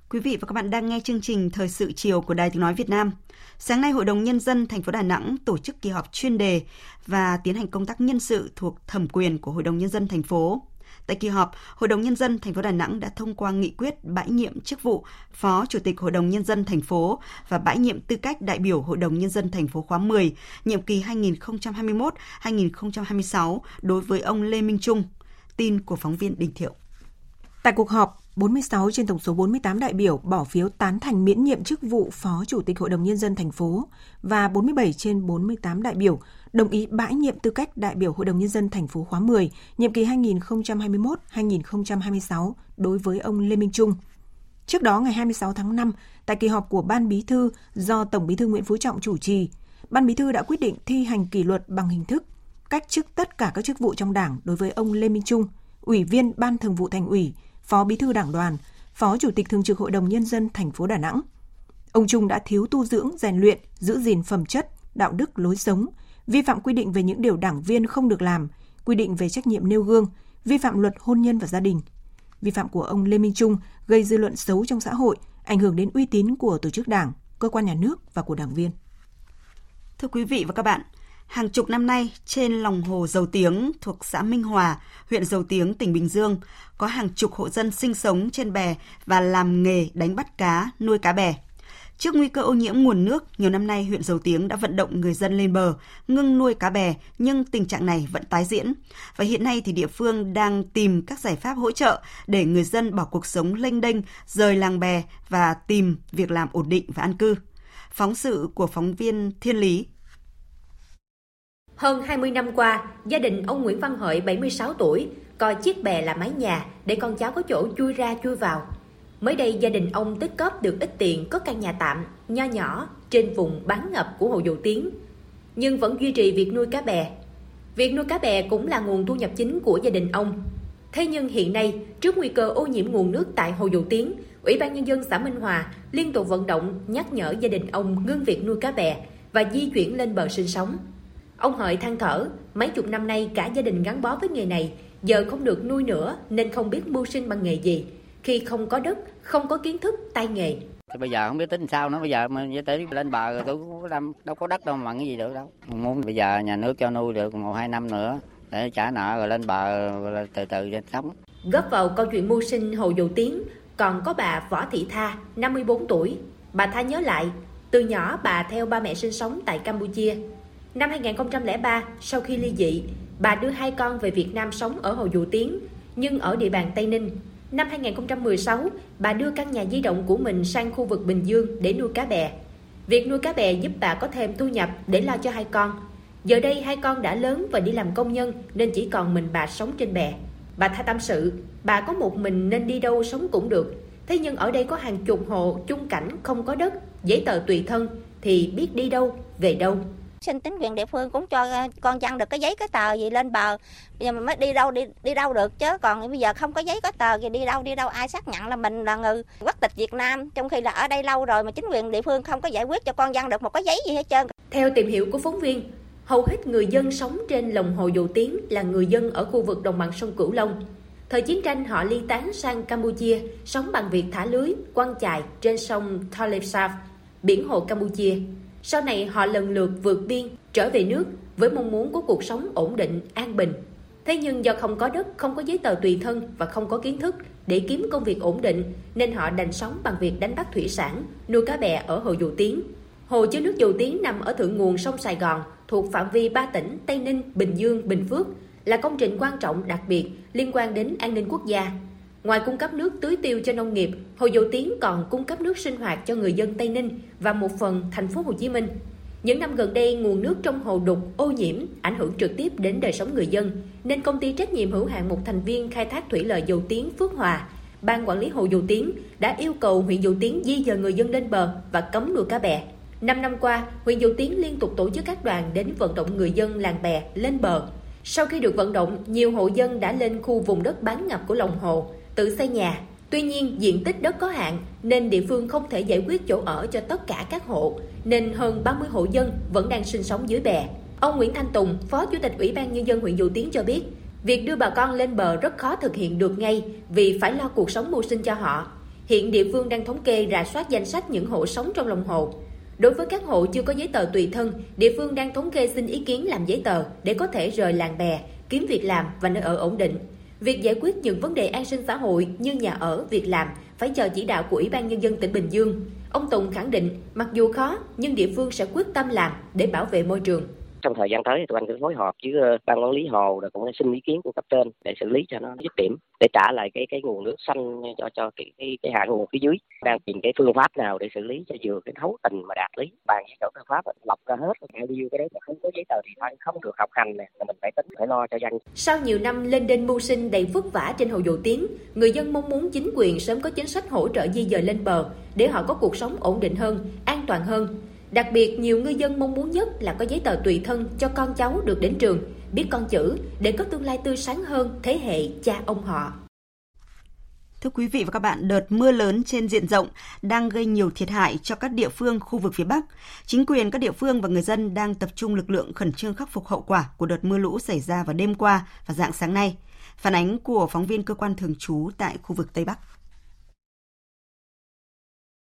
Quý vị và các bạn đang nghe chương trình Thời sự chiều của Đài Tiếng Nói Việt Nam. Sáng nay, Hội đồng Nhân dân thành phố Đà Nẵng tổ chức kỳ họp chuyên đề và tiến hành công tác nhân sự thuộc thẩm quyền của Hội đồng Nhân dân thành phố. Tại kỳ họp, Hội đồng Nhân dân thành phố Đà Nẵng đã thông qua nghị quyết bãi nhiệm chức vụ Phó Chủ tịch Hội đồng Nhân dân thành phố và bãi nhiệm tư cách đại biểu Hội đồng Nhân dân thành phố khóa 10, nhiệm kỳ 2021-2026 đối với ông Lê Minh Trung. Tin của phóng viên Đình Thiệu. Tại cuộc họp, 46 trên tổng số 48 đại biểu bỏ phiếu tán thành miễn nhiệm chức vụ Phó Chủ tịch Hội đồng Nhân dân thành phố và 47 trên 48 đại biểu đồng ý bãi nhiệm tư cách đại biểu Hội đồng Nhân dân thành phố khóa 10, nhiệm kỳ 2021-2026 đối với ông Lê Minh Trung. Trước đó, ngày 26 tháng 5, tại kỳ họp của Ban Bí thư do Tổng Bí thư Nguyễn Phú Trọng chủ trì, Ban Bí thư đã quyết định thi hành kỷ luật bằng hình thức cách chức tất cả các chức vụ trong Đảng đối với ông Lê Minh Trung, Ủy viên Ban Thường vụ Thành ủy, Phó Bí thư Đảng đoàn, Phó Chủ tịch Thường trực Hội đồng Nhân dân thành phố Đà Nẵng. Ông Trung đã thiếu tu dưỡng, rèn luyện, giữ gìn phẩm chất, đạo đức lối sống, vi phạm quy định về những điều đảng viên không được làm, quy định về trách nhiệm nêu gương, vi phạm luật hôn nhân và gia đình. Vi phạm của ông Lê Minh Trung gây dư luận xấu trong xã hội, ảnh hưởng đến uy tín của tổ chức đảng, cơ quan nhà nước và của đảng viên. Thưa quý vị và các bạn, Hàng chục năm nay, trên lòng hồ Dầu Tiếng thuộc xã Minh Hòa, huyện Dầu Tiếng, tỉnh Bình Dương, có hàng chục hộ dân sinh sống trên bè và làm nghề đánh bắt cá, nuôi cá bè. Trước nguy cơ ô nhiễm nguồn nước, nhiều năm nay huyện Dầu Tiếng đã vận động người dân lên bờ, ngưng nuôi cá bè, nhưng tình trạng này vẫn tái diễn. Và hiện nay thì địa phương đang tìm các giải pháp hỗ trợ để người dân bỏ cuộc sống lênh đênh, rời làng bè và tìm việc làm ổn định và an cư. Phóng sự của phóng viên Thiên Lý hơn 20 năm qua, gia đình ông Nguyễn Văn Hợi 76 tuổi coi chiếc bè là mái nhà để con cháu có chỗ chui ra chui vào. Mới đây gia đình ông tích góp được ít tiền có căn nhà tạm, nho nhỏ trên vùng bán ngập của Hồ Dầu Tiếng nhưng vẫn duy trì việc nuôi cá bè. Việc nuôi cá bè cũng là nguồn thu nhập chính của gia đình ông. Thế nhưng hiện nay, trước nguy cơ ô nhiễm nguồn nước tại Hồ Dầu Tiếng, Ủy ban Nhân dân xã Minh Hòa liên tục vận động nhắc nhở gia đình ông ngưng việc nuôi cá bè và di chuyển lên bờ sinh sống. Ông Hợi than thở, mấy chục năm nay cả gia đình gắn bó với nghề này, giờ không được nuôi nữa nên không biết mưu sinh bằng nghề gì. Khi không có đất, không có kiến thức, tay nghề. Thì bây giờ không biết tính sao nữa, bây giờ mà tới lên bờ rồi tôi cũng đâu có đất đâu mà cái gì được đâu. Muốn bây giờ nhà nước cho nuôi được một hai năm nữa để trả nợ rồi lên bờ rồi từ từ để sống. Góp vào câu chuyện mưu sinh Hồ Dầu Tiến, còn có bà Võ Thị Tha, 54 tuổi. Bà Tha nhớ lại, từ nhỏ bà theo ba mẹ sinh sống tại Campuchia. Năm 2003, sau khi ly dị, bà đưa hai con về Việt Nam sống ở Hồ Dụ Tiến, nhưng ở địa bàn Tây Ninh. Năm 2016, bà đưa căn nhà di động của mình sang khu vực Bình Dương để nuôi cá bè. Việc nuôi cá bè giúp bà có thêm thu nhập để lo cho hai con. Giờ đây hai con đã lớn và đi làm công nhân nên chỉ còn mình bà sống trên bè. Bà tha tâm sự, bà có một mình nên đi đâu sống cũng được. Thế nhưng ở đây có hàng chục hộ chung cảnh không có đất, giấy tờ tùy thân thì biết đi đâu, về đâu xin chính quyền địa phương cũng cho ờ, con dân được cái giấy cái tờ gì lên bờ bây giờ mình mới đi đâu đi đi đâu được chứ còn bây giờ không có giấy có tờ thì đi đâu đi đâu ai xác nhận là mình là người quốc tịch Việt Nam trong khi là ở đây lâu rồi mà chính quyền địa phương không có giải quyết cho con dân được một cái giấy gì hết trơn theo tìm hiểu của phóng viên Hầu hết người dân sống trên lòng hồ Dầu Tiếng là người dân ở khu vực đồng bằng sông Cửu Long. Thời chiến tranh họ ly tán sang Campuchia, sống bằng việc thả lưới, quăng chài trên sông Thalep biển hồ Campuchia. Sau này họ lần lượt vượt biên, trở về nước với mong muốn có cuộc sống ổn định, an bình. Thế nhưng do không có đất, không có giấy tờ tùy thân và không có kiến thức để kiếm công việc ổn định, nên họ đành sống bằng việc đánh bắt thủy sản, nuôi cá bè ở hồ Dầu Tiếng. Hồ chứa nước Dầu Tiếng nằm ở thượng nguồn sông Sài Gòn, thuộc phạm vi ba tỉnh Tây Ninh, Bình Dương, Bình Phước, là công trình quan trọng đặc biệt liên quan đến an ninh quốc gia. Ngoài cung cấp nước tưới tiêu cho nông nghiệp, Hồ Dầu Tiếng còn cung cấp nước sinh hoạt cho người dân Tây Ninh và một phần thành phố Hồ Chí Minh. Những năm gần đây, nguồn nước trong hồ đục, ô nhiễm, ảnh hưởng trực tiếp đến đời sống người dân, nên công ty trách nhiệm hữu hạn một thành viên khai thác thủy lợi Dầu Tiếng Phước Hòa, Ban quản lý hồ Dầu Tiếng đã yêu cầu huyện Dầu Tiếng di dời người dân lên bờ và cấm nuôi cá bè. Năm năm qua, huyện Dầu Tiếng liên tục tổ chức các đoàn đến vận động người dân làng bè lên bờ. Sau khi được vận động, nhiều hộ dân đã lên khu vùng đất bán ngập của lòng hồ, tự xây nhà. Tuy nhiên, diện tích đất có hạn nên địa phương không thể giải quyết chỗ ở cho tất cả các hộ, nên hơn 30 hộ dân vẫn đang sinh sống dưới bè. Ông Nguyễn Thanh Tùng, Phó Chủ tịch Ủy ban Nhân dân huyện Dầu Tiếng cho biết, việc đưa bà con lên bờ rất khó thực hiện được ngay vì phải lo cuộc sống mưu sinh cho họ. Hiện địa phương đang thống kê rà soát danh sách những hộ sống trong lòng hồ. Đối với các hộ chưa có giấy tờ tùy thân, địa phương đang thống kê xin ý kiến làm giấy tờ để có thể rời làng bè, kiếm việc làm và nơi ở ổn định. Việc giải quyết những vấn đề an sinh xã hội như nhà ở, việc làm phải chờ chỉ đạo của Ủy ban Nhân dân tỉnh Bình Dương. Ông Tùng khẳng định, mặc dù khó, nhưng địa phương sẽ quyết tâm làm để bảo vệ môi trường trong thời gian tới thì tụi anh sẽ phối hợp với ờ, ban quản lý hồ rồi cũng xin ý kiến của cấp trên để xử lý cho nó dứt điểm để trả lại cái cái nguồn nước xanh cho cho cái cái, cái hạ nguồn phía dưới. Đang tìm cái phương pháp nào để xử lý cho vừa cái thấu tình mà đạt lý bàn với chỗ tư pháp lọc ra hết cái nhiêu cái đấy mà không có giấy tờ thì thôi không được học hành nè là mình phải tính phải lo cho dân. Sau nhiều năm lên đên mưu sinh đầy vất vả trên hồ dầu tiếng người dân mong muốn chính quyền sớm có chính sách hỗ trợ di dời lên bờ để họ có cuộc sống ổn định hơn an toàn hơn. Đặc biệt, nhiều ngư dân mong muốn nhất là có giấy tờ tùy thân cho con cháu được đến trường, biết con chữ để có tương lai tươi sáng hơn thế hệ cha ông họ. Thưa quý vị và các bạn, đợt mưa lớn trên diện rộng đang gây nhiều thiệt hại cho các địa phương khu vực phía Bắc. Chính quyền các địa phương và người dân đang tập trung lực lượng khẩn trương khắc phục hậu quả của đợt mưa lũ xảy ra vào đêm qua và dạng sáng nay. Phản ánh của phóng viên cơ quan thường trú tại khu vực Tây Bắc.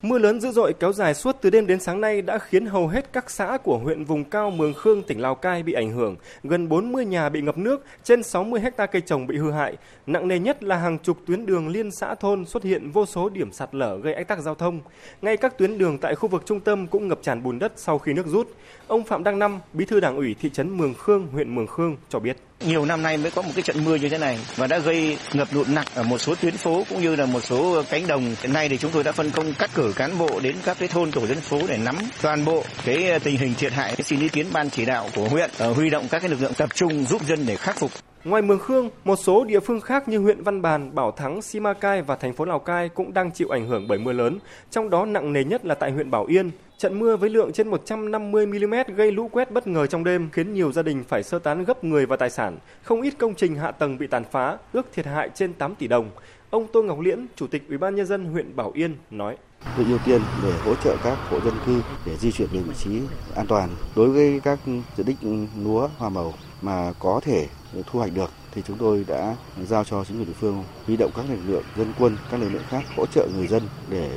Mưa lớn dữ dội kéo dài suốt từ đêm đến sáng nay đã khiến hầu hết các xã của huyện vùng cao Mường Khương, tỉnh Lào Cai bị ảnh hưởng, gần 40 nhà bị ngập nước, trên 60 hecta cây trồng bị hư hại. Nặng nề nhất là hàng chục tuyến đường liên xã thôn xuất hiện vô số điểm sạt lở gây ách tắc giao thông. Ngay các tuyến đường tại khu vực trung tâm cũng ngập tràn bùn đất sau khi nước rút. Ông Phạm Đăng Năm, bí thư đảng ủy thị trấn Mường Khương, huyện Mường Khương cho biết. Nhiều năm nay mới có một cái trận mưa như thế này và đã gây ngập lụt nặng ở một số tuyến phố cũng như là một số cánh đồng. Hiện nay thì chúng tôi đã phân công cắt cử cán bộ đến các cái thôn tổ dân phố để nắm toàn bộ cái ờ, tình hình thiệt hại. Xin ý kiến ban chỉ đạo của huyện ờ, huy động các cái lực lượng tập trung giúp dân để khắc phục. Ngoài Mường Khương, một số địa phương khác như huyện Văn Bàn, Bảo Thắng, Simacai và thành phố Lào Cai cũng đang chịu ảnh hưởng bởi mưa lớn, trong đó nặng nề nhất là tại huyện Bảo Yên. Trận mưa với lượng trên 150 mm gây lũ quét bất ngờ trong đêm khiến nhiều gia đình phải sơ tán gấp người và tài sản, không ít công trình hạ tầng bị tàn phá, ước thiệt hại trên 8 tỷ đồng. Ông Tô Ngọc Liễn, Chủ tịch Ủy ban nhân dân huyện Bảo Yên nói: Tôi ưu tiên để hỗ trợ các hộ dân cư để di chuyển về vị trí an toàn. Đối với các diện tích lúa hoa màu mà có thể thu hoạch được thì chúng tôi đã giao cho chính quyền địa phương huy động các lực lượng dân quân, các lực lượng khác hỗ trợ người dân để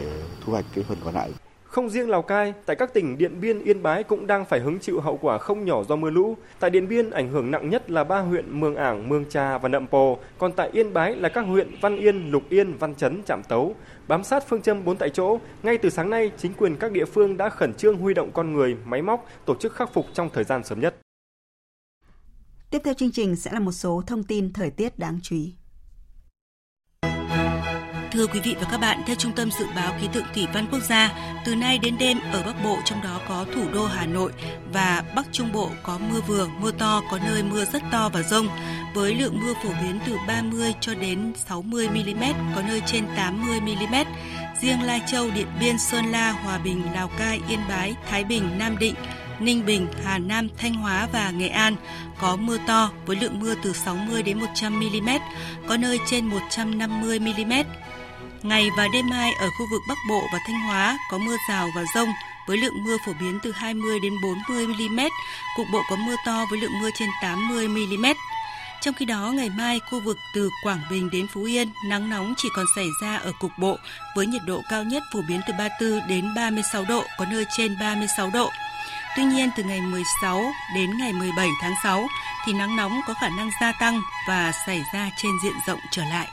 thu hoạch cái phần còn lại. Không riêng Lào Cai, tại các tỉnh Điện Biên, Yên Bái cũng đang phải hứng chịu hậu quả không nhỏ do mưa lũ. Tại Điện Biên, ảnh hưởng nặng nhất là ba huyện Mường Ảng, Mường Trà và Nậm Pồ, còn tại Yên Bái là các huyện Văn Yên, Lục Yên, Văn Chấn, Trạm Tấu. Bám sát phương châm bốn tại chỗ, ngay từ sáng nay, chính quyền các địa phương đã khẩn trương huy động con người, máy móc, tổ chức khắc phục trong thời gian sớm nhất. Tiếp theo chương trình sẽ là một số thông tin thời tiết đáng chú ý. Thưa quý vị và các bạn, theo Trung tâm Dự báo Khí tượng Thủy văn Quốc gia, từ nay đến đêm ở Bắc Bộ trong đó có thủ đô Hà Nội và Bắc Trung Bộ có mưa vừa, mưa to, có nơi mưa rất to và rông, với lượng mưa phổ biến từ 30 cho đến 60 mm, có nơi trên 80 mm. Riêng Lai Châu, Điện Biên, Sơn La, Hòa Bình, Lào Cai, Yên Bái, Thái Bình, Nam Định, Ninh Bình, Hà Nam, Thanh Hóa và Nghệ An có mưa to với lượng mưa từ 60 đến 100 mm, có nơi trên 150 mm. Ngày và đêm mai ở khu vực Bắc Bộ và Thanh Hóa có mưa rào và rông với lượng mưa phổ biến từ 20 đến 40 mm, cục bộ có mưa to với lượng mưa trên 80 mm. Trong khi đó, ngày mai, khu vực từ Quảng Bình đến Phú Yên, nắng nóng chỉ còn xảy ra ở cục bộ với nhiệt độ cao nhất phổ biến từ 34 đến 36 độ, có nơi trên 36 độ. Tuy nhiên, từ ngày 16 đến ngày 17 tháng 6 thì nắng nóng có khả năng gia tăng và xảy ra trên diện rộng trở lại.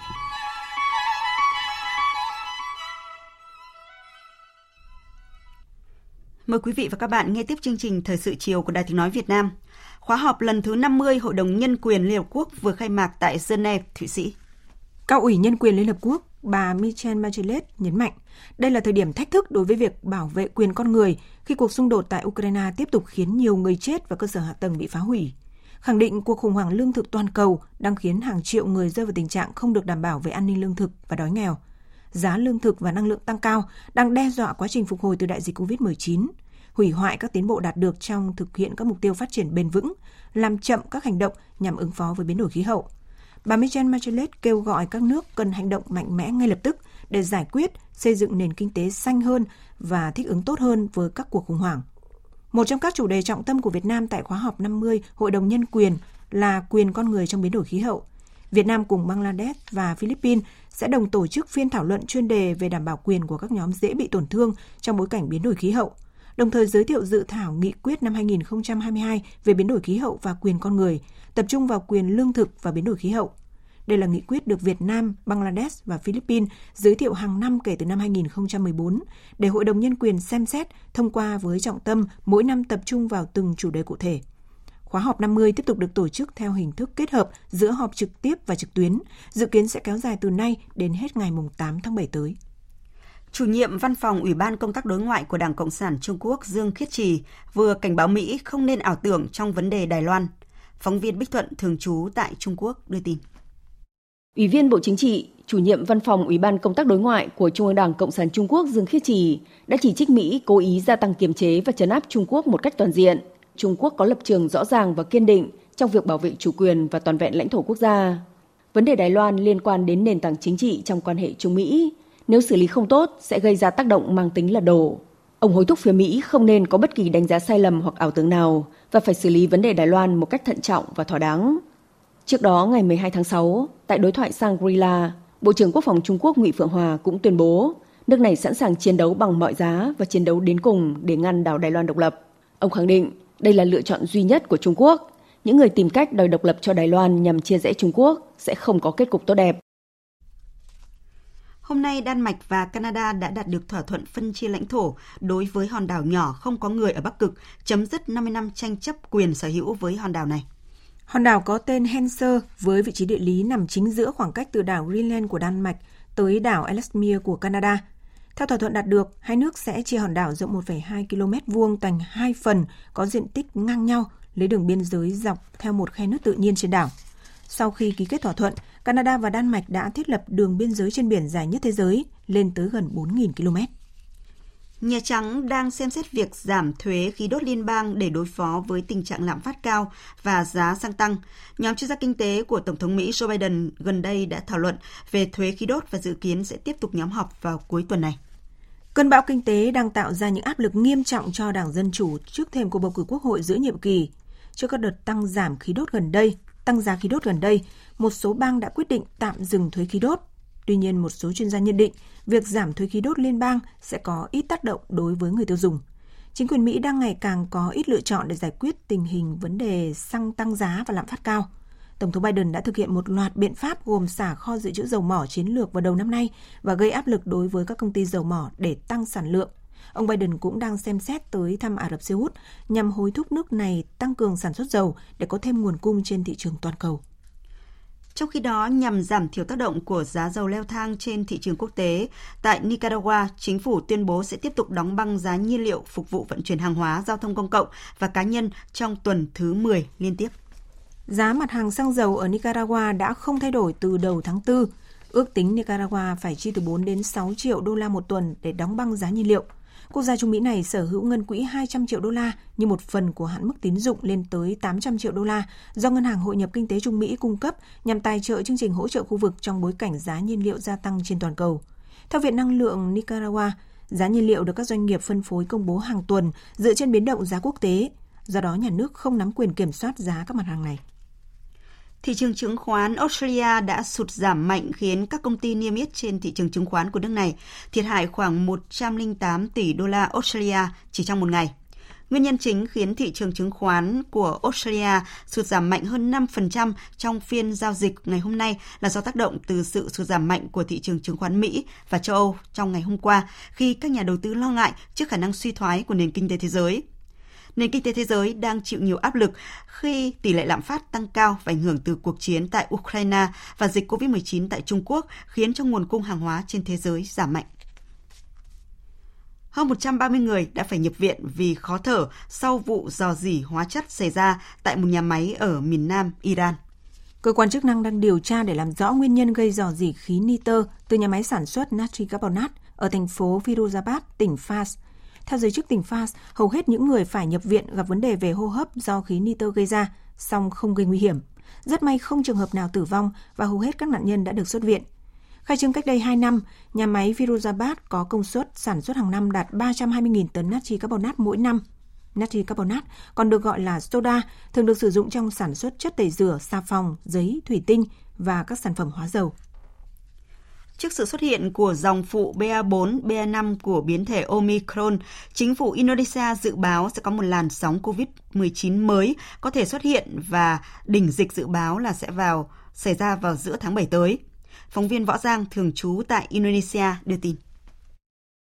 Mời quý vị và các bạn nghe tiếp chương trình Thời sự chiều của Đài Tiếng Nói Việt Nam. Khóa họp lần thứ 50 Hội đồng Nhân quyền Liên Hợp Quốc vừa khai mạc tại Geneva, Thụy Sĩ. Cao ủy Nhân quyền Liên Hợp Quốc, bà Michelle Bachelet nhấn mạnh, đây là thời điểm thách thức đối với việc bảo vệ quyền con người khi cuộc xung đột tại Ukraine tiếp tục khiến nhiều người chết và cơ sở hạ tầng bị phá hủy. Khẳng định cuộc khủng hoảng lương thực toàn cầu đang khiến hàng triệu người rơi vào tình trạng không được đảm bảo về an ninh lương thực và đói nghèo. Giá lương thực và năng lượng tăng cao đang đe dọa quá trình phục hồi từ đại dịch COVID-19 hủy hoại các tiến bộ đạt được trong thực hiện các mục tiêu phát triển bền vững, làm chậm các hành động nhằm ứng phó với biến đổi khí hậu. Bà Michelle Bachelet kêu gọi các nước cần hành động mạnh mẽ ngay lập tức để giải quyết, xây dựng nền kinh tế xanh hơn và thích ứng tốt hơn với các cuộc khủng hoảng. Một trong các chủ đề trọng tâm của Việt Nam tại khóa họp 50 Hội đồng Nhân quyền là quyền con người trong biến đổi khí hậu. Việt Nam cùng Bangladesh và Philippines sẽ đồng tổ chức phiên thảo luận chuyên đề về đảm bảo quyền của các nhóm dễ bị tổn thương trong bối cảnh biến đổi khí hậu – đồng thời giới thiệu dự thảo nghị quyết năm 2022 về biến đổi khí hậu và quyền con người, tập trung vào quyền lương thực và biến đổi khí hậu. Đây là nghị quyết được Việt Nam, Bangladesh và Philippines giới thiệu hàng năm kể từ năm 2014 để Hội đồng Nhân quyền xem xét, thông qua với trọng tâm mỗi năm tập trung vào từng chủ đề cụ thể. Khóa họp 50 tiếp tục được tổ chức theo hình thức kết hợp giữa họp trực tiếp và trực tuyến, dự kiến sẽ kéo dài từ nay đến hết ngày 8 tháng 7 tới. Chủ nhiệm Văn phòng Ủy ban Công tác Đối ngoại của Đảng Cộng sản Trung Quốc Dương Khiết Trì vừa cảnh báo Mỹ không nên ảo tưởng trong vấn đề Đài Loan. Phóng viên Bích Thuận thường trú tại Trung Quốc đưa tin. Ủy viên Bộ Chính trị, chủ nhiệm Văn phòng Ủy ban Công tác Đối ngoại của Trung ương Đảng Cộng sản Trung Quốc Dương Khiết Trì đã chỉ trích Mỹ cố ý gia tăng kiềm chế và chấn áp Trung Quốc một cách toàn diện. Trung Quốc có lập trường rõ ràng và kiên định trong việc bảo vệ chủ quyền và toàn vẹn lãnh thổ quốc gia. Vấn đề Đài Loan liên quan đến nền tảng chính trị trong quan hệ Trung Mỹ, nếu xử lý không tốt sẽ gây ra tác động mang tính là đổ. Ông hối thúc phía Mỹ không nên có bất kỳ đánh giá sai lầm hoặc ảo tưởng nào và phải xử lý vấn đề Đài Loan một cách thận trọng và thỏa đáng. Trước đó, ngày 12 tháng 6, tại đối thoại Shangri-La, Bộ trưởng Quốc phòng Trung Quốc Ngụy Phượng Hòa cũng tuyên bố nước này sẵn sàng chiến đấu bằng mọi giá và chiến đấu đến cùng để ngăn đảo Đài Loan độc lập. Ông khẳng định đây là lựa chọn duy nhất của Trung Quốc. Những người tìm cách đòi độc lập cho Đài Loan nhằm chia rẽ Trung Quốc sẽ không có kết cục tốt đẹp. Hôm nay, Đan Mạch và Canada đã đạt được thỏa thuận phân chia lãnh thổ đối với hòn đảo nhỏ không có người ở Bắc Cực, chấm dứt 50 năm tranh chấp quyền sở hữu với hòn đảo này. Hòn đảo có tên Henser với vị trí địa lý nằm chính giữa khoảng cách từ đảo Greenland của Đan Mạch tới đảo Ellesmere của Canada. Theo thỏa thuận đạt được, hai nước sẽ chia hòn đảo rộng 1,2 km vuông thành hai phần có diện tích ngang nhau, lấy đường biên giới dọc theo một khe nước tự nhiên trên đảo. Sau khi ký kết thỏa thuận, Canada và Đan Mạch đã thiết lập đường biên giới trên biển dài nhất thế giới lên tới gần 4.000 km. Nhà Trắng đang xem xét việc giảm thuế khí đốt liên bang để đối phó với tình trạng lạm phát cao và giá xăng tăng. Nhóm chuyên gia kinh tế của Tổng thống Mỹ Joe Biden gần đây đã thảo luận về thuế khí đốt và dự kiến sẽ tiếp tục nhóm họp vào cuối tuần này. Cơn bão kinh tế đang tạo ra những áp lực nghiêm trọng cho Đảng Dân Chủ trước thềm cuộc bầu cử quốc hội giữa nhiệm kỳ. Trước các đợt tăng giảm khí đốt gần đây, tăng giá khí đốt gần đây, một số bang đã quyết định tạm dừng thuế khí đốt. Tuy nhiên, một số chuyên gia nhận định việc giảm thuế khí đốt liên bang sẽ có ít tác động đối với người tiêu dùng. Chính quyền Mỹ đang ngày càng có ít lựa chọn để giải quyết tình hình vấn đề xăng tăng giá và lạm phát cao. Tổng thống Biden đã thực hiện một loạt biện pháp gồm xả kho dự trữ dầu mỏ chiến lược vào đầu năm nay và gây áp lực đối với các công ty dầu mỏ để tăng sản lượng. Ông Biden cũng đang xem xét tới thăm Ả Rập Xê Út nhằm hối thúc nước này tăng cường sản xuất dầu để có thêm nguồn cung trên thị trường toàn cầu. Trong khi đó, nhằm giảm thiểu tác động của giá dầu leo thang trên thị trường quốc tế, tại Nicaragua, chính phủ tuyên bố sẽ tiếp tục đóng băng giá nhiên liệu phục vụ vận chuyển hàng hóa, giao thông công cộng và cá nhân trong tuần thứ 10 liên tiếp. Giá mặt hàng xăng dầu ở Nicaragua đã không thay đổi từ đầu tháng 4. Ước tính Nicaragua phải chi từ 4 đến 6 triệu đô la một tuần để đóng băng giá nhiên liệu. Quốc gia Trung Mỹ này sở hữu ngân quỹ 200 triệu đô la như một phần của hạn mức tín dụng lên tới 800 triệu đô la do Ngân hàng Hội nhập Kinh tế Trung Mỹ cung cấp nhằm tài trợ chương trình hỗ trợ khu vực trong bối cảnh giá nhiên liệu gia tăng trên toàn cầu. Theo Viện Năng lượng Nicaragua, Giá nhiên liệu được các doanh nghiệp phân phối công bố hàng tuần dựa trên biến động giá quốc tế, do đó nhà nước không nắm quyền kiểm soát giá các mặt hàng này. Thị trường chứng khoán Australia đã sụt giảm mạnh khiến các công ty niêm yết trên thị trường chứng khoán của nước này thiệt hại khoảng 108 tỷ đô la Australia chỉ trong một ngày. Nguyên nhân chính khiến thị trường chứng khoán của Australia sụt giảm mạnh hơn 5% trong phiên giao dịch ngày hôm nay là do tác động từ sự sụt giảm mạnh của thị trường chứng khoán Mỹ và châu Âu trong ngày hôm qua, khi các nhà đầu tư lo ngại trước khả năng suy thoái của nền kinh tế thế giới nền kinh tế thế giới đang chịu nhiều áp lực khi tỷ lệ lạm phát tăng cao và ảnh hưởng từ cuộc chiến tại Ukraine và dịch COVID-19 tại Trung Quốc khiến cho nguồn cung hàng hóa trên thế giới giảm mạnh. Hơn 130 người đã phải nhập viện vì khó thở sau vụ dò dỉ hóa chất xảy ra tại một nhà máy ở miền Nam Iran. Cơ quan chức năng đang điều tra để làm rõ nguyên nhân gây dò dỉ khí nitơ từ nhà máy sản xuất natri carbonate ở thành phố Firuzabad, tỉnh Fars. Theo giới chức tỉnh Fars, hầu hết những người phải nhập viện gặp vấn đề về hô hấp do khí nitơ gây ra, song không gây nguy hiểm. Rất may không trường hợp nào tử vong và hầu hết các nạn nhân đã được xuất viện. Khai trương cách đây 2 năm, nhà máy Firuzabad có công suất sản xuất hàng năm đạt 320.000 tấn natri carbonat mỗi năm. Natri carbonat còn được gọi là soda, thường được sử dụng trong sản xuất chất tẩy rửa, xà phòng, giấy, thủy tinh và các sản phẩm hóa dầu. Trước sự xuất hiện của dòng phụ BA4, BA5 của biến thể Omicron, chính phủ Indonesia dự báo sẽ có một làn sóng COVID-19 mới có thể xuất hiện và đỉnh dịch dự báo là sẽ vào xảy ra vào giữa tháng 7 tới. Phóng viên Võ Giang thường trú tại Indonesia đưa tin.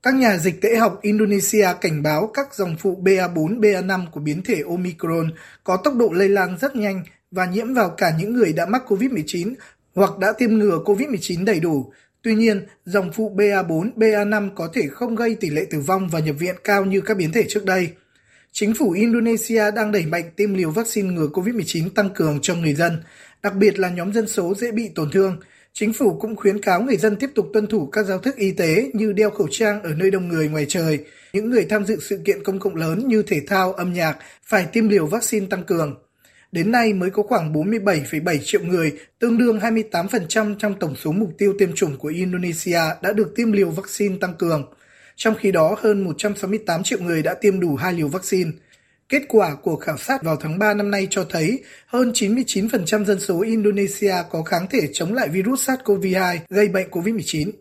Các nhà dịch tễ học Indonesia cảnh báo các dòng phụ BA4, BA5 của biến thể Omicron có tốc độ lây lan rất nhanh và nhiễm vào cả những người đã mắc COVID-19 hoặc đã tiêm ngừa COVID-19 đầy đủ. Tuy nhiên, dòng phụ BA4, BA5 có thể không gây tỷ lệ tử vong và nhập viện cao như các biến thể trước đây. Chính phủ Indonesia đang đẩy mạnh tiêm liều vaccine ngừa COVID-19 tăng cường cho người dân, đặc biệt là nhóm dân số dễ bị tổn thương – Chính phủ cũng khuyến cáo người dân tiếp tục tuân thủ các giao thức y tế như đeo khẩu trang ở nơi đông người ngoài trời. Những người tham dự sự kiện công cộng lớn như thể thao, âm nhạc phải tiêm liều vaccine tăng cường. Đến nay mới có khoảng 47,7 triệu người, tương đương 28% trong tổng số mục tiêu tiêm chủng của Indonesia đã được tiêm liều vaccine tăng cường. Trong khi đó, hơn 168 triệu người đã tiêm đủ hai liều vaccine. Kết quả của khảo sát vào tháng 3 năm nay cho thấy hơn 99% dân số Indonesia có kháng thể chống lại virus SARS-CoV-2 gây bệnh COVID-19.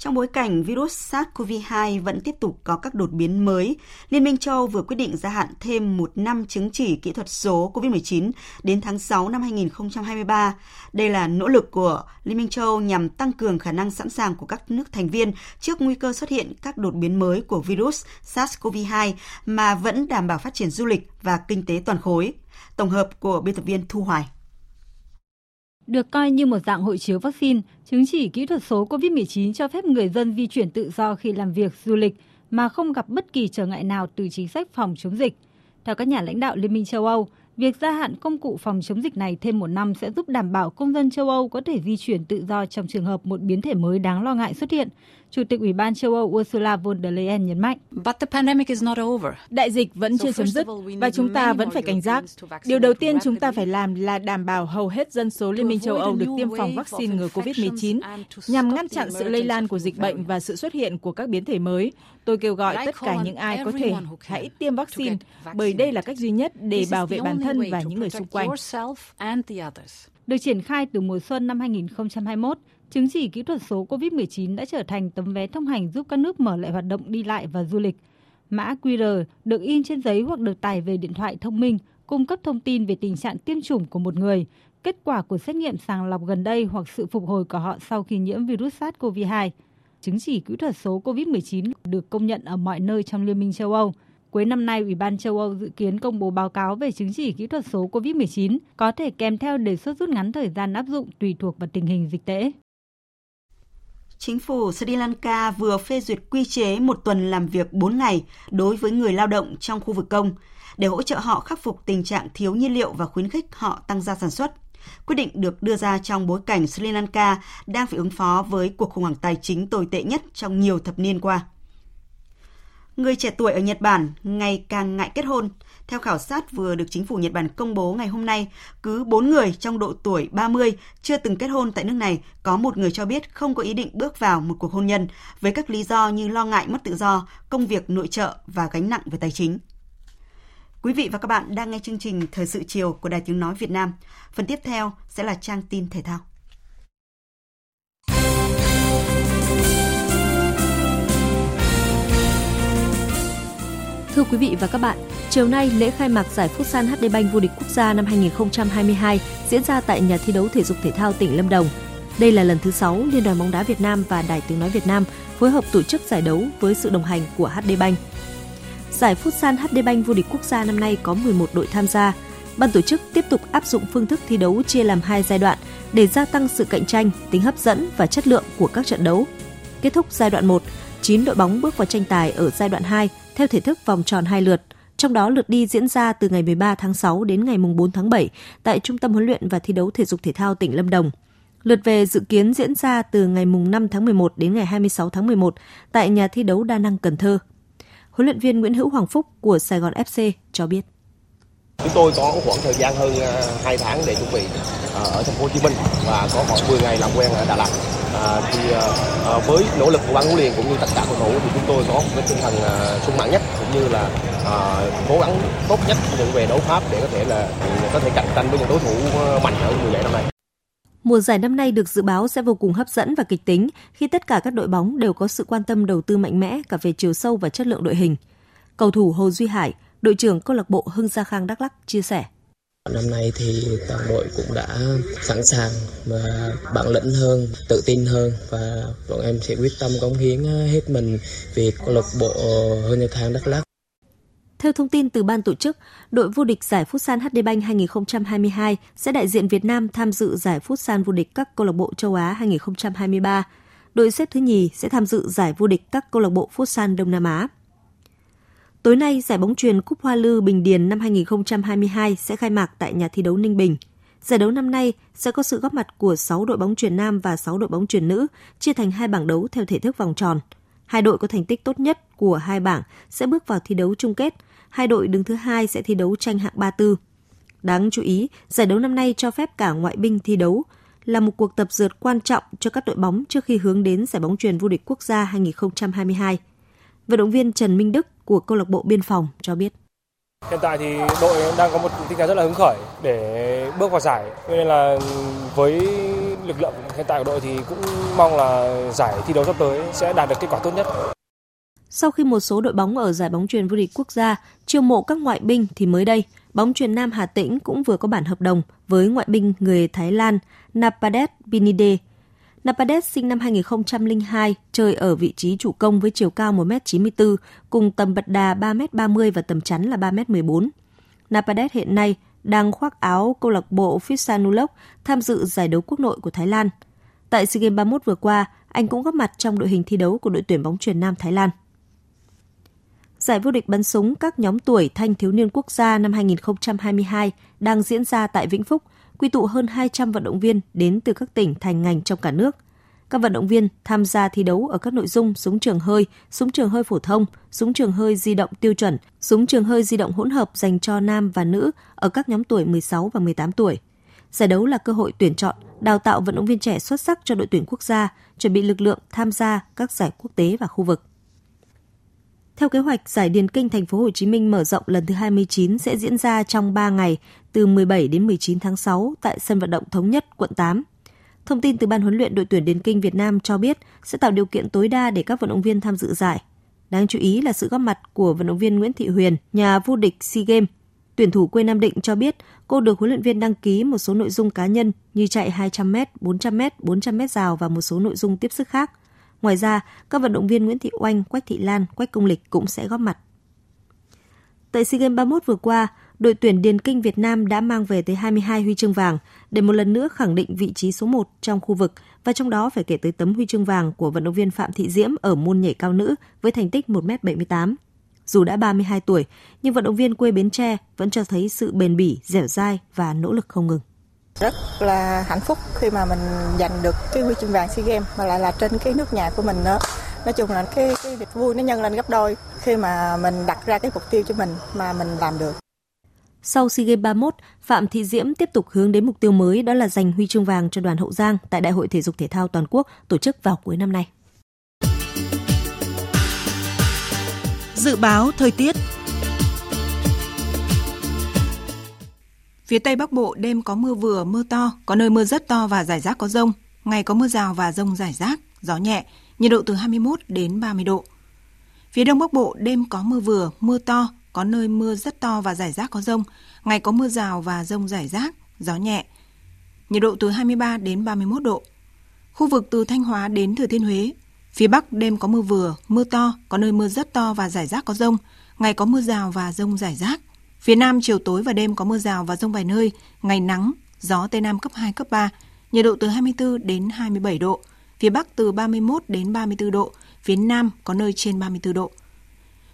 Trong bối cảnh virus SARS-CoV-2 vẫn tiếp tục có các đột biến mới, Liên minh châu vừa quyết định gia hạn thêm một năm chứng chỉ kỹ thuật số COVID-19 đến tháng 6 năm 2023. Đây là nỗ lực của Liên minh châu nhằm tăng cường khả năng sẵn sàng của các nước thành viên trước nguy cơ xuất hiện các đột biến mới của virus SARS-CoV-2 mà vẫn đảm bảo phát triển du lịch và kinh tế toàn khối. Tổng hợp của biên tập viên Thu Hoài được coi như một dạng hộ chiếu vaccine, chứng chỉ kỹ thuật số COVID-19 cho phép người dân di chuyển tự do khi làm việc, du lịch mà không gặp bất kỳ trở ngại nào từ chính sách phòng chống dịch. Theo các nhà lãnh đạo Liên minh châu Âu, việc gia hạn công cụ phòng chống dịch này thêm một năm sẽ giúp đảm bảo công dân châu Âu có thể di chuyển tự do trong trường hợp một biến thể mới đáng lo ngại xuất hiện, Chủ tịch Ủy ban châu Âu Ursula von der Leyen nhấn mạnh. Đại dịch vẫn chưa chấm dứt và chúng ta vẫn phải cảnh giác. Điều đầu tiên chúng ta phải làm là đảm bảo hầu hết dân số Liên minh châu Âu được tiêm phòng vaccine ngừa COVID-19 nhằm ngăn chặn sự lây lan của dịch bệnh và sự xuất hiện của các biến thể mới. Tôi kêu gọi tất cả những ai có thể hãy tiêm vaccine bởi đây là cách duy nhất để bảo vệ bản thân và những người xung quanh. Được triển khai từ mùa xuân năm 2021, Chứng chỉ kỹ thuật số COVID-19 đã trở thành tấm vé thông hành giúp các nước mở lại hoạt động đi lại và du lịch. Mã QR được in trên giấy hoặc được tải về điện thoại thông minh, cung cấp thông tin về tình trạng tiêm chủng của một người, kết quả của xét nghiệm sàng lọc gần đây hoặc sự phục hồi của họ sau khi nhiễm virus SARS-CoV-2. Chứng chỉ kỹ thuật số COVID-19 được công nhận ở mọi nơi trong Liên minh châu Âu. Cuối năm nay, Ủy ban châu Âu dự kiến công bố báo cáo về chứng chỉ kỹ thuật số COVID-19, có thể kèm theo đề xuất rút ngắn thời gian áp dụng tùy thuộc vào tình hình dịch tễ. Chính phủ Sri Lanka vừa phê duyệt quy chế một tuần làm việc 4 ngày đối với người lao động trong khu vực công để hỗ trợ họ khắc phục tình trạng thiếu nhiên liệu và khuyến khích họ tăng gia sản xuất. Quyết định được đưa ra trong bối cảnh Sri Lanka đang phải ứng phó với cuộc khủng hoảng tài chính tồi tệ nhất trong nhiều thập niên qua. người trẻ tuổi ở Nhật Bản ngày càng ngại kết hôn. Theo khảo sát vừa được chính phủ Nhật Bản công bố ngày hôm nay, cứ 4 người trong độ tuổi 30 chưa từng kết hôn tại nước này có một người cho biết không có ý định bước vào một cuộc hôn nhân với các lý do như lo ngại mất tự do, công việc nội trợ và gánh nặng về tài chính. Quý vị và các bạn đang nghe chương trình Thời sự chiều của Đài Tiếng Nói Việt Nam. Phần tiếp theo sẽ là trang tin thể thao. Thưa quý vị và các bạn, chiều nay lễ khai mạc giải Futsal HD Bank vô địch quốc gia năm 2022 diễn ra tại nhà thi đấu thể dục thể thao tỉnh Lâm Đồng. Đây là lần thứ 6 Liên đoàn bóng đá Việt Nam và Đài Tiếng nói Việt Nam phối hợp tổ chức giải đấu với sự đồng hành của HD Bank. Giải Futsal HD Bank vô địch quốc gia năm nay có 11 đội tham gia. Ban tổ chức tiếp tục áp dụng phương thức thi đấu chia làm hai giai đoạn để gia tăng sự cạnh tranh, tính hấp dẫn và chất lượng của các trận đấu. Kết thúc giai đoạn 1, 9 đội bóng bước vào tranh tài ở giai đoạn 2 theo thể thức vòng tròn hai lượt. Trong đó lượt đi diễn ra từ ngày 13 tháng 6 đến ngày 4 tháng 7 tại Trung tâm huấn luyện và thi đấu thể dục thể thao tỉnh Lâm Đồng. Lượt về dự kiến diễn ra từ ngày 5 tháng 11 đến ngày 26 tháng 11 tại nhà thi đấu Đa Năng Cần Thơ. Huấn luyện viên Nguyễn Hữu Hoàng Phúc của Sài Gòn FC cho biết. Chúng tôi có khoảng thời gian hơn à, 2 tháng để chuẩn bị à, ở thành phố Hồ Chí Minh và có khoảng 10 ngày làm quen ở Đà Lạt. À, thì à, à, với nỗ lực của ban huấn luyện cũng như tất cả cầu thủ thì chúng tôi có một cái tinh thần à, sung mãn nhất cũng như là à, cố gắng tốt nhất những về đấu pháp để có thể là có thể cạnh tranh với những đối thủ mạnh ở mùa giải năm nay. Mùa giải năm nay được dự báo sẽ vô cùng hấp dẫn và kịch tính khi tất cả các đội bóng đều có sự quan tâm đầu tư mạnh mẽ cả về chiều sâu và chất lượng đội hình. Cầu thủ Hồ Duy Hải, đội trưởng câu lạc bộ Hưng Gia Khang Đắk Lắk chia sẻ. Năm nay thì toàn đội cũng đã sẵn sàng và bản lĩnh hơn, tự tin hơn và bọn em sẽ quyết tâm cống hiến hết mình vì câu lạc bộ Hưng Gia Khang Đắk Lắk. Theo thông tin từ ban tổ chức, đội vô địch giải Futsal HD Bank 2022 sẽ đại diện Việt Nam tham dự giải Futsal vô địch các câu lạc bộ châu Á 2023. Đội xếp thứ nhì sẽ tham dự giải vô địch các câu lạc bộ Futsal Đông Nam Á. Tối nay, giải bóng truyền Cúp Hoa Lư Bình Điền năm 2022 sẽ khai mạc tại nhà thi đấu Ninh Bình. Giải đấu năm nay sẽ có sự góp mặt của 6 đội bóng truyền nam và 6 đội bóng truyền nữ, chia thành hai bảng đấu theo thể thức vòng tròn. Hai đội có thành tích tốt nhất của hai bảng sẽ bước vào thi đấu chung kết – hai đội đứng thứ hai sẽ thi đấu tranh hạng 34. Đáng chú ý, giải đấu năm nay cho phép cả ngoại binh thi đấu, là một cuộc tập dượt quan trọng cho các đội bóng trước khi hướng đến giải bóng truyền vô địch quốc gia 2022. Vận động viên Trần Minh Đức của câu lạc bộ Biên phòng cho biết. Hiện tại thì đội đang có một tinh thần rất là hứng khởi để bước vào giải. Nên là với lực lượng hiện tại của đội thì cũng mong là giải thi đấu sắp tới sẽ đạt được kết quả tốt nhất. Sau khi một số đội bóng ở giải bóng truyền vô địch quốc gia chiêu mộ các ngoại binh thì mới đây, bóng truyền Nam Hà Tĩnh cũng vừa có bản hợp đồng với ngoại binh người Thái Lan Napadet Binide. Napadet sinh năm 2002, chơi ở vị trí chủ công với chiều cao 1m94, cùng tầm bật đà 3m30 và tầm chắn là 3m14. Napadet hiện nay đang khoác áo câu lạc bộ Phitsanulok tham dự giải đấu quốc nội của Thái Lan. Tại SEA Games 31 vừa qua, anh cũng góp mặt trong đội hình thi đấu của đội tuyển bóng truyền Nam Thái Lan. Giải vô địch bắn súng các nhóm tuổi thanh thiếu niên quốc gia năm 2022 đang diễn ra tại Vĩnh Phúc, quy tụ hơn 200 vận động viên đến từ các tỉnh thành ngành trong cả nước. Các vận động viên tham gia thi đấu ở các nội dung súng trường hơi, súng trường hơi phổ thông, súng trường hơi di động tiêu chuẩn, súng trường hơi di động hỗn hợp dành cho nam và nữ ở các nhóm tuổi 16 và 18 tuổi. Giải đấu là cơ hội tuyển chọn, đào tạo vận động viên trẻ xuất sắc cho đội tuyển quốc gia, chuẩn bị lực lượng tham gia các giải quốc tế và khu vực. Theo kế hoạch, giải Điền Kinh Thành phố Hồ Chí Minh mở rộng lần thứ 29 sẽ diễn ra trong 3 ngày từ 17 đến 19 tháng 6 tại sân vận động thống nhất quận 8. Thông tin từ ban huấn luyện đội tuyển Điền Kinh Việt Nam cho biết sẽ tạo điều kiện tối đa để các vận động viên tham dự giải. Đáng chú ý là sự góp mặt của vận động viên Nguyễn Thị Huyền, nhà vô địch SEA Games. Tuyển thủ quê Nam Định cho biết cô được huấn luyện viên đăng ký một số nội dung cá nhân như chạy 200m, 400m, 400m rào và một số nội dung tiếp sức khác. Ngoài ra, các vận động viên Nguyễn Thị Oanh, Quách Thị Lan, Quách Công Lịch cũng sẽ góp mặt. Tại SEA Games 31 vừa qua, đội tuyển Điền Kinh Việt Nam đã mang về tới 22 huy chương vàng để một lần nữa khẳng định vị trí số 1 trong khu vực và trong đó phải kể tới tấm huy chương vàng của vận động viên Phạm Thị Diễm ở môn nhảy cao nữ với thành tích 1m78. Dù đã 32 tuổi, nhưng vận động viên quê Bến Tre vẫn cho thấy sự bền bỉ, dẻo dai và nỗ lực không ngừng. Rất là hạnh phúc khi mà mình giành được cái huy chương vàng SEA Games mà lại là trên cái nước nhà của mình nữa. nói chung là cái cái việc vui nó nhân lên gấp đôi khi mà mình đặt ra cái mục tiêu cho mình mà mình làm được. Sau SEA Games 31, Phạm Thị Diễm tiếp tục hướng đến mục tiêu mới đó là giành huy chương vàng cho đoàn Hậu Giang tại Đại hội Thể dục Thể thao Toàn quốc tổ chức vào cuối năm nay. Dự báo thời tiết Phía Tây Bắc Bộ đêm có mưa vừa, mưa to, có nơi mưa rất to và rải rác có rông. Ngày có mưa rào và rông rải rác, gió nhẹ, nhiệt độ từ 21 đến 30 độ. Phía Đông Bắc Bộ đêm có mưa vừa, mưa to, có nơi mưa rất to và rải rác có rông. Ngày có mưa rào và rông rải rác, gió nhẹ. Nhiệt độ từ 23 đến 31 độ. Khu vực từ Thanh Hóa đến Thừa Thiên Huế, phía Bắc đêm có mưa vừa, mưa to, có nơi mưa rất to và rải rác có rông. Ngày có mưa rào và rông rải rác. Phía Nam chiều tối và đêm có mưa rào và rông vài nơi, ngày nắng, gió Tây Nam cấp 2, cấp 3, nhiệt độ từ 24 đến 27 độ, phía Bắc từ 31 đến 34 độ, phía Nam có nơi trên 34 độ.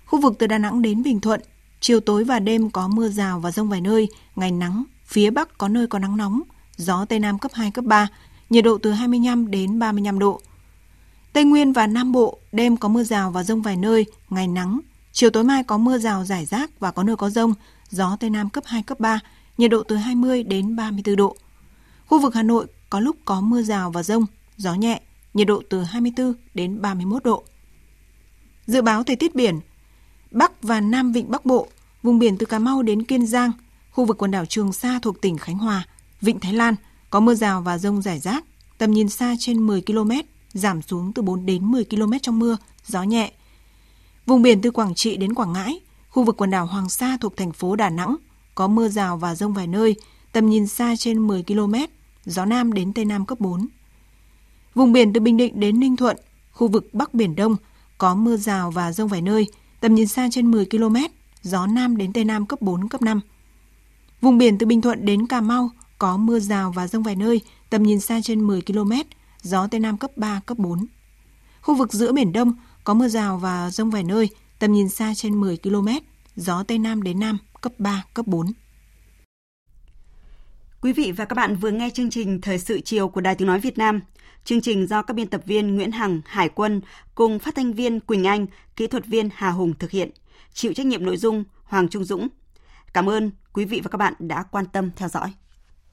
Khu vực từ Đà Nẵng đến Bình Thuận, chiều tối và đêm có mưa rào và rông vài nơi, ngày nắng, phía Bắc có nơi có nắng nóng, gió Tây Nam cấp 2, cấp 3, nhiệt độ từ 25 đến 35 độ. Tây Nguyên và Nam Bộ, đêm có mưa rào và rông vài nơi, ngày nắng, chiều tối mai có mưa rào rải rác và có nơi có rông, gió Tây Nam cấp 2, cấp 3, nhiệt độ từ 20 đến 34 độ. Khu vực Hà Nội có lúc có mưa rào và rông, gió nhẹ, nhiệt độ từ 24 đến 31 độ. Dự báo thời tiết biển, Bắc và Nam Vịnh Bắc Bộ, vùng biển từ Cà Mau đến Kiên Giang, khu vực quần đảo Trường Sa thuộc tỉnh Khánh Hòa, Vịnh Thái Lan có mưa rào và rông rải rác, tầm nhìn xa trên 10 km, giảm xuống từ 4 đến 10 km trong mưa, gió nhẹ. Vùng biển từ Quảng Trị đến Quảng Ngãi, khu vực quần đảo Hoàng Sa thuộc thành phố Đà Nẵng có mưa rào và rông vài nơi, tầm nhìn xa trên 10 km, gió Nam đến Tây Nam cấp 4. Vùng biển từ Bình Định đến Ninh Thuận, khu vực Bắc Biển Đông có mưa rào và rông vài nơi, tầm nhìn xa trên 10 km, gió Nam đến Tây Nam cấp 4, cấp 5. Vùng biển từ Bình Thuận đến Cà Mau có mưa rào và rông vài nơi, tầm nhìn xa trên 10 km, gió Tây Nam cấp 3, cấp 4. Khu vực giữa Biển Đông có mưa rào và rông vài nơi, tầm nhìn xa trên 10 km, gió Tây Nam đến Nam cấp 3, cấp 4. Quý vị và các bạn vừa nghe chương trình Thời sự chiều của Đài Tiếng Nói Việt Nam. Chương trình do các biên tập viên Nguyễn Hằng, Hải quân cùng phát thanh viên Quỳnh Anh, kỹ thuật viên Hà Hùng thực hiện. Chịu trách nhiệm nội dung Hoàng Trung Dũng. Cảm ơn quý vị và các bạn đã quan tâm theo dõi.